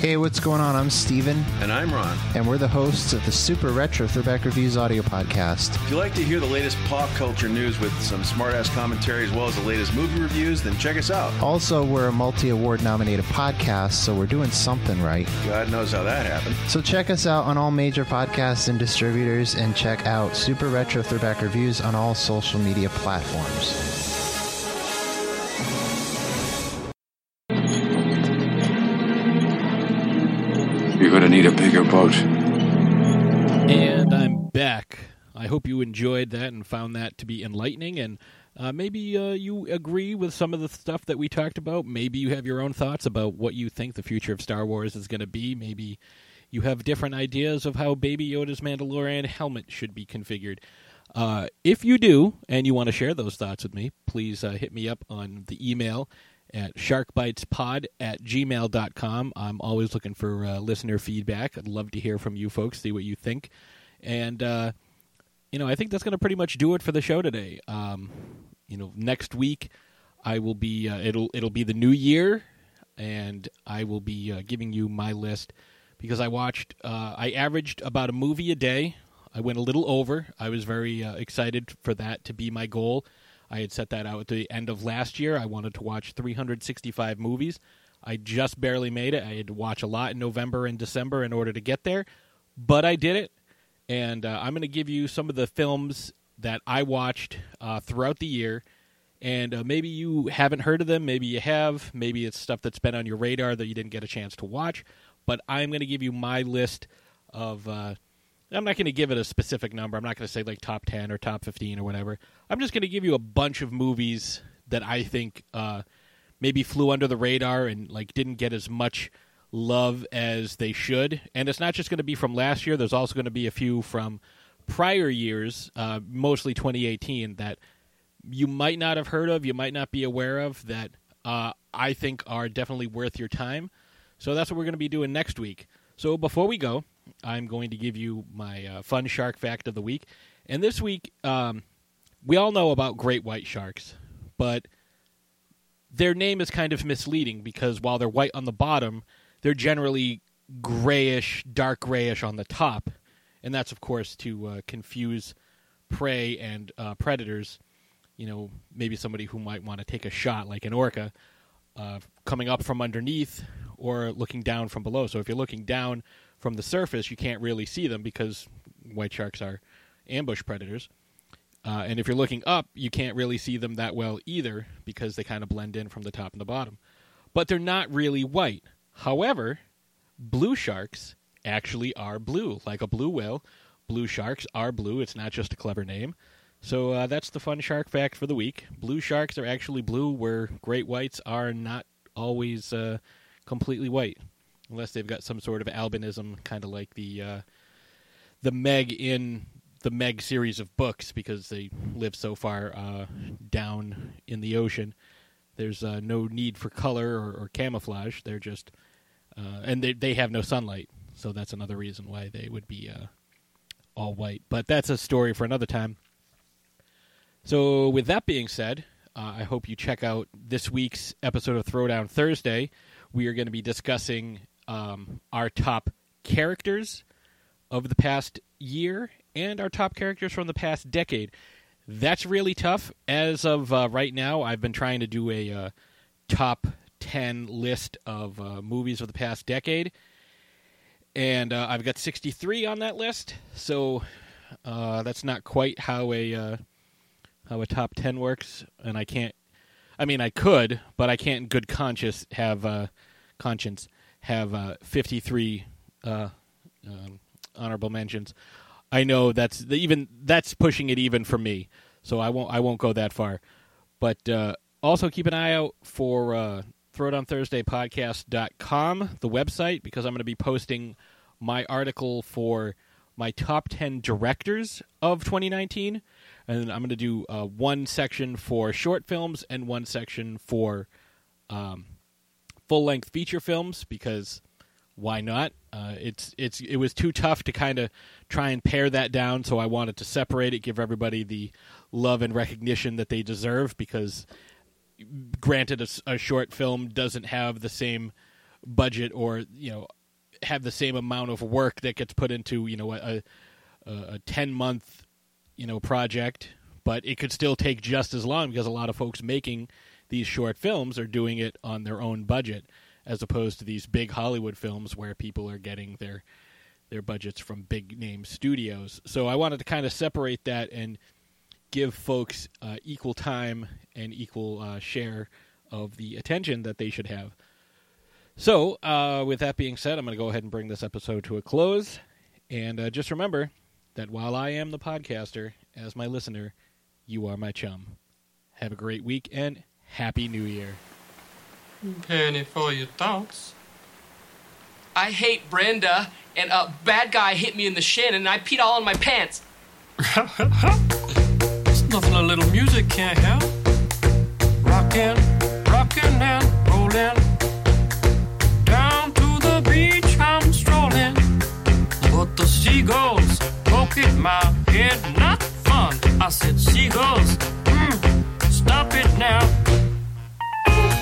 Hey, what's going on? I'm Steven, And I'm Ron. and we're the hosts of the Super Retro Throwback Reviews audio podcast. If you like to hear the latest pop culture news with some smart-ass commentary as well as the latest movie reviews, then check us out. Also, we're a multi award nominated podcast, so we're doing something right. God knows how that happened. So check us out on all major podcasts and distributors, and check out Super Retro Throwback Reviews on all social media platforms. Need a bigger boat. And I'm back. I hope you enjoyed that and found that to be enlightening. And uh, maybe uh, you agree with some of the stuff that we talked about. Maybe you have your own thoughts about what you think the future of Star Wars is going to be. Maybe you have different ideas of how Baby Yoda's Mandalorian helmet should be configured. Uh, if you do, and you want to share those thoughts with me, please uh, hit me up on the email at sharkbitespod at gmail.com. I'm always looking for uh, listener feedback. I'd love to hear from you folks, see what you think. And, uh, you know, I think that's going to pretty much do it for the show today. Um, you know, next week I will be, uh, it'll, it'll be the new year, and I will be uh, giving you my list because I watched, uh, I averaged about a movie a day. I went a little over. I was very uh, excited for that to be my goal. I had set that out at the end of last year. I wanted to watch 365 movies. I just barely made it. I had to watch a lot in November and December in order to get there, but I did it. And uh, I'm going to give you some of the films that I watched uh, throughout the year. And uh, maybe you haven't heard of them. Maybe you have. Maybe it's stuff that's been on your radar that you didn't get a chance to watch. But I'm going to give you my list of. I'm not going to give it a specific number. I'm not going to say like top 10 or top 15 or whatever. I'm just going to give you a bunch of movies that I think uh, maybe flew under the radar and like didn't get as much love as they should. And it's not just going to be from last year. There's also going to be a few from prior years, uh, mostly 2018, that you might not have heard of, you might not be aware of, that uh, I think are definitely worth your time. So that's what we're going to be doing next week. So before we go, I'm going to give you my uh, fun shark fact of the week. And this week, um, we all know about great white sharks, but their name is kind of misleading because while they're white on the bottom, they're generally grayish, dark grayish on the top. And that's, of course, to uh, confuse prey and uh, predators. You know, maybe somebody who might want to take a shot, like an orca, uh, coming up from underneath or looking down from below. So if you're looking down from the surface, you can't really see them because white sharks are ambush predators. Uh, and if you're looking up, you can't really see them that well either because they kind of blend in from the top and the bottom. But they're not really white. However, blue sharks actually are blue, like a blue whale. Blue sharks are blue. It's not just a clever name. So uh, that's the fun shark fact for the week. Blue sharks are actually blue, where great whites are not always uh, completely white, unless they've got some sort of albinism, kind of like the uh, the Meg in the Meg series of books, because they live so far uh, down in the ocean. There's uh, no need for color or, or camouflage. They're just, uh, and they they have no sunlight, so that's another reason why they would be uh, all white. But that's a story for another time. So, with that being said, uh, I hope you check out this week's episode of Throwdown Thursday. We are going to be discussing um, our top characters of the past year and our top characters from the past decade. That's really tough. As of uh, right now, I've been trying to do a uh, top 10 list of uh, movies of the past decade. And uh, I've got 63 on that list. So uh, that's not quite how a uh, how a top 10 works. And I can't, I mean, I could, but I can't in good conscience have, conscience have uh, 53 uh, um, honorable mentions. I know that's the, even that's pushing it even for me, so I won't I won't go that far. But uh, also keep an eye out for uh, throwdownthursdaypodcast.com, the website, because I'm going to be posting my article for my top 10 directors of 2019. And I'm going to do uh, one section for short films and one section for um, full length feature films because why not? Uh, it's it's it was too tough to kind of try and pare that down, so I wanted to separate it, give everybody the love and recognition that they deserve. Because, granted, a short film doesn't have the same budget or you know have the same amount of work that gets put into you know a a, a ten month you know project, but it could still take just as long because a lot of folks making these short films are doing it on their own budget as opposed to these big Hollywood films where people are getting their their budgets from big name studios. So I wanted to kind of separate that and give folks uh, equal time and equal uh, share of the attention that they should have. So, uh, with that being said, I'm going to go ahead and bring this episode to a close. And uh, just remember that while I am the podcaster, as my listener, you are my chum. Have a great week and Happy New Year. Penny for your thoughts. I hate Brenda, and a bad guy hit me in the shin, and I peed all in my pants. It's nothing a little music can't help. Rockin', rockin' and rollin'. Down to the beach I'm strolling. But the seagulls poke at my head, not fun. I said, seagulls, mm, stop it now.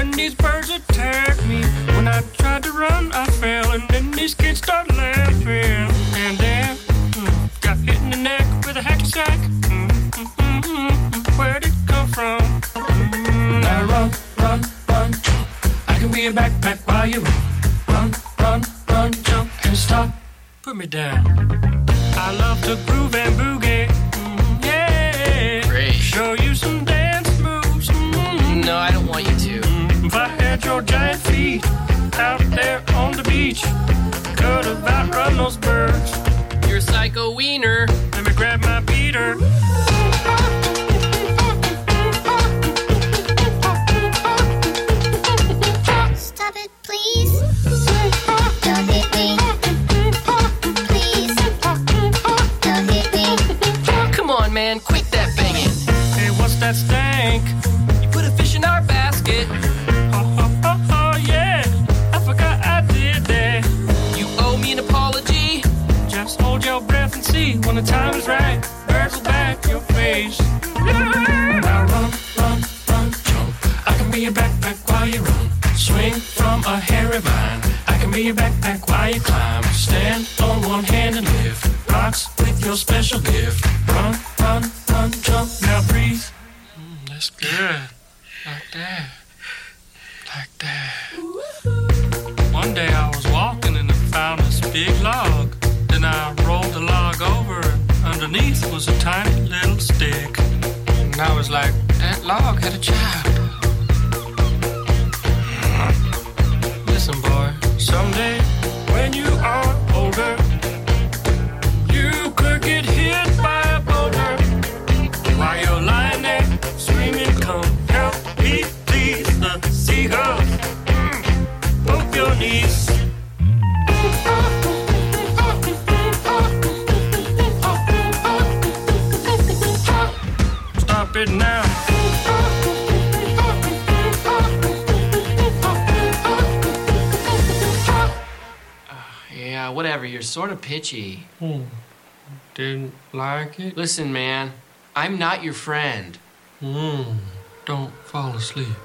I when these birds attack me. When I tried to run, I fell, and then these kids start laughing. And then mm, got hit in the neck with a hacky sack. Where'd it come from? Mm, now run, run, run. I can be a backpack while you run. Run, run, run, jump and stop. Put me down. I love to groove and boogie. Your giant feet out there on the beach, could have outrun those birds. You're a psycho wiener. Let me grab my pitchy. Hmm. Didn't like it? Listen, man, I'm not your friend. Mm, don't fall asleep.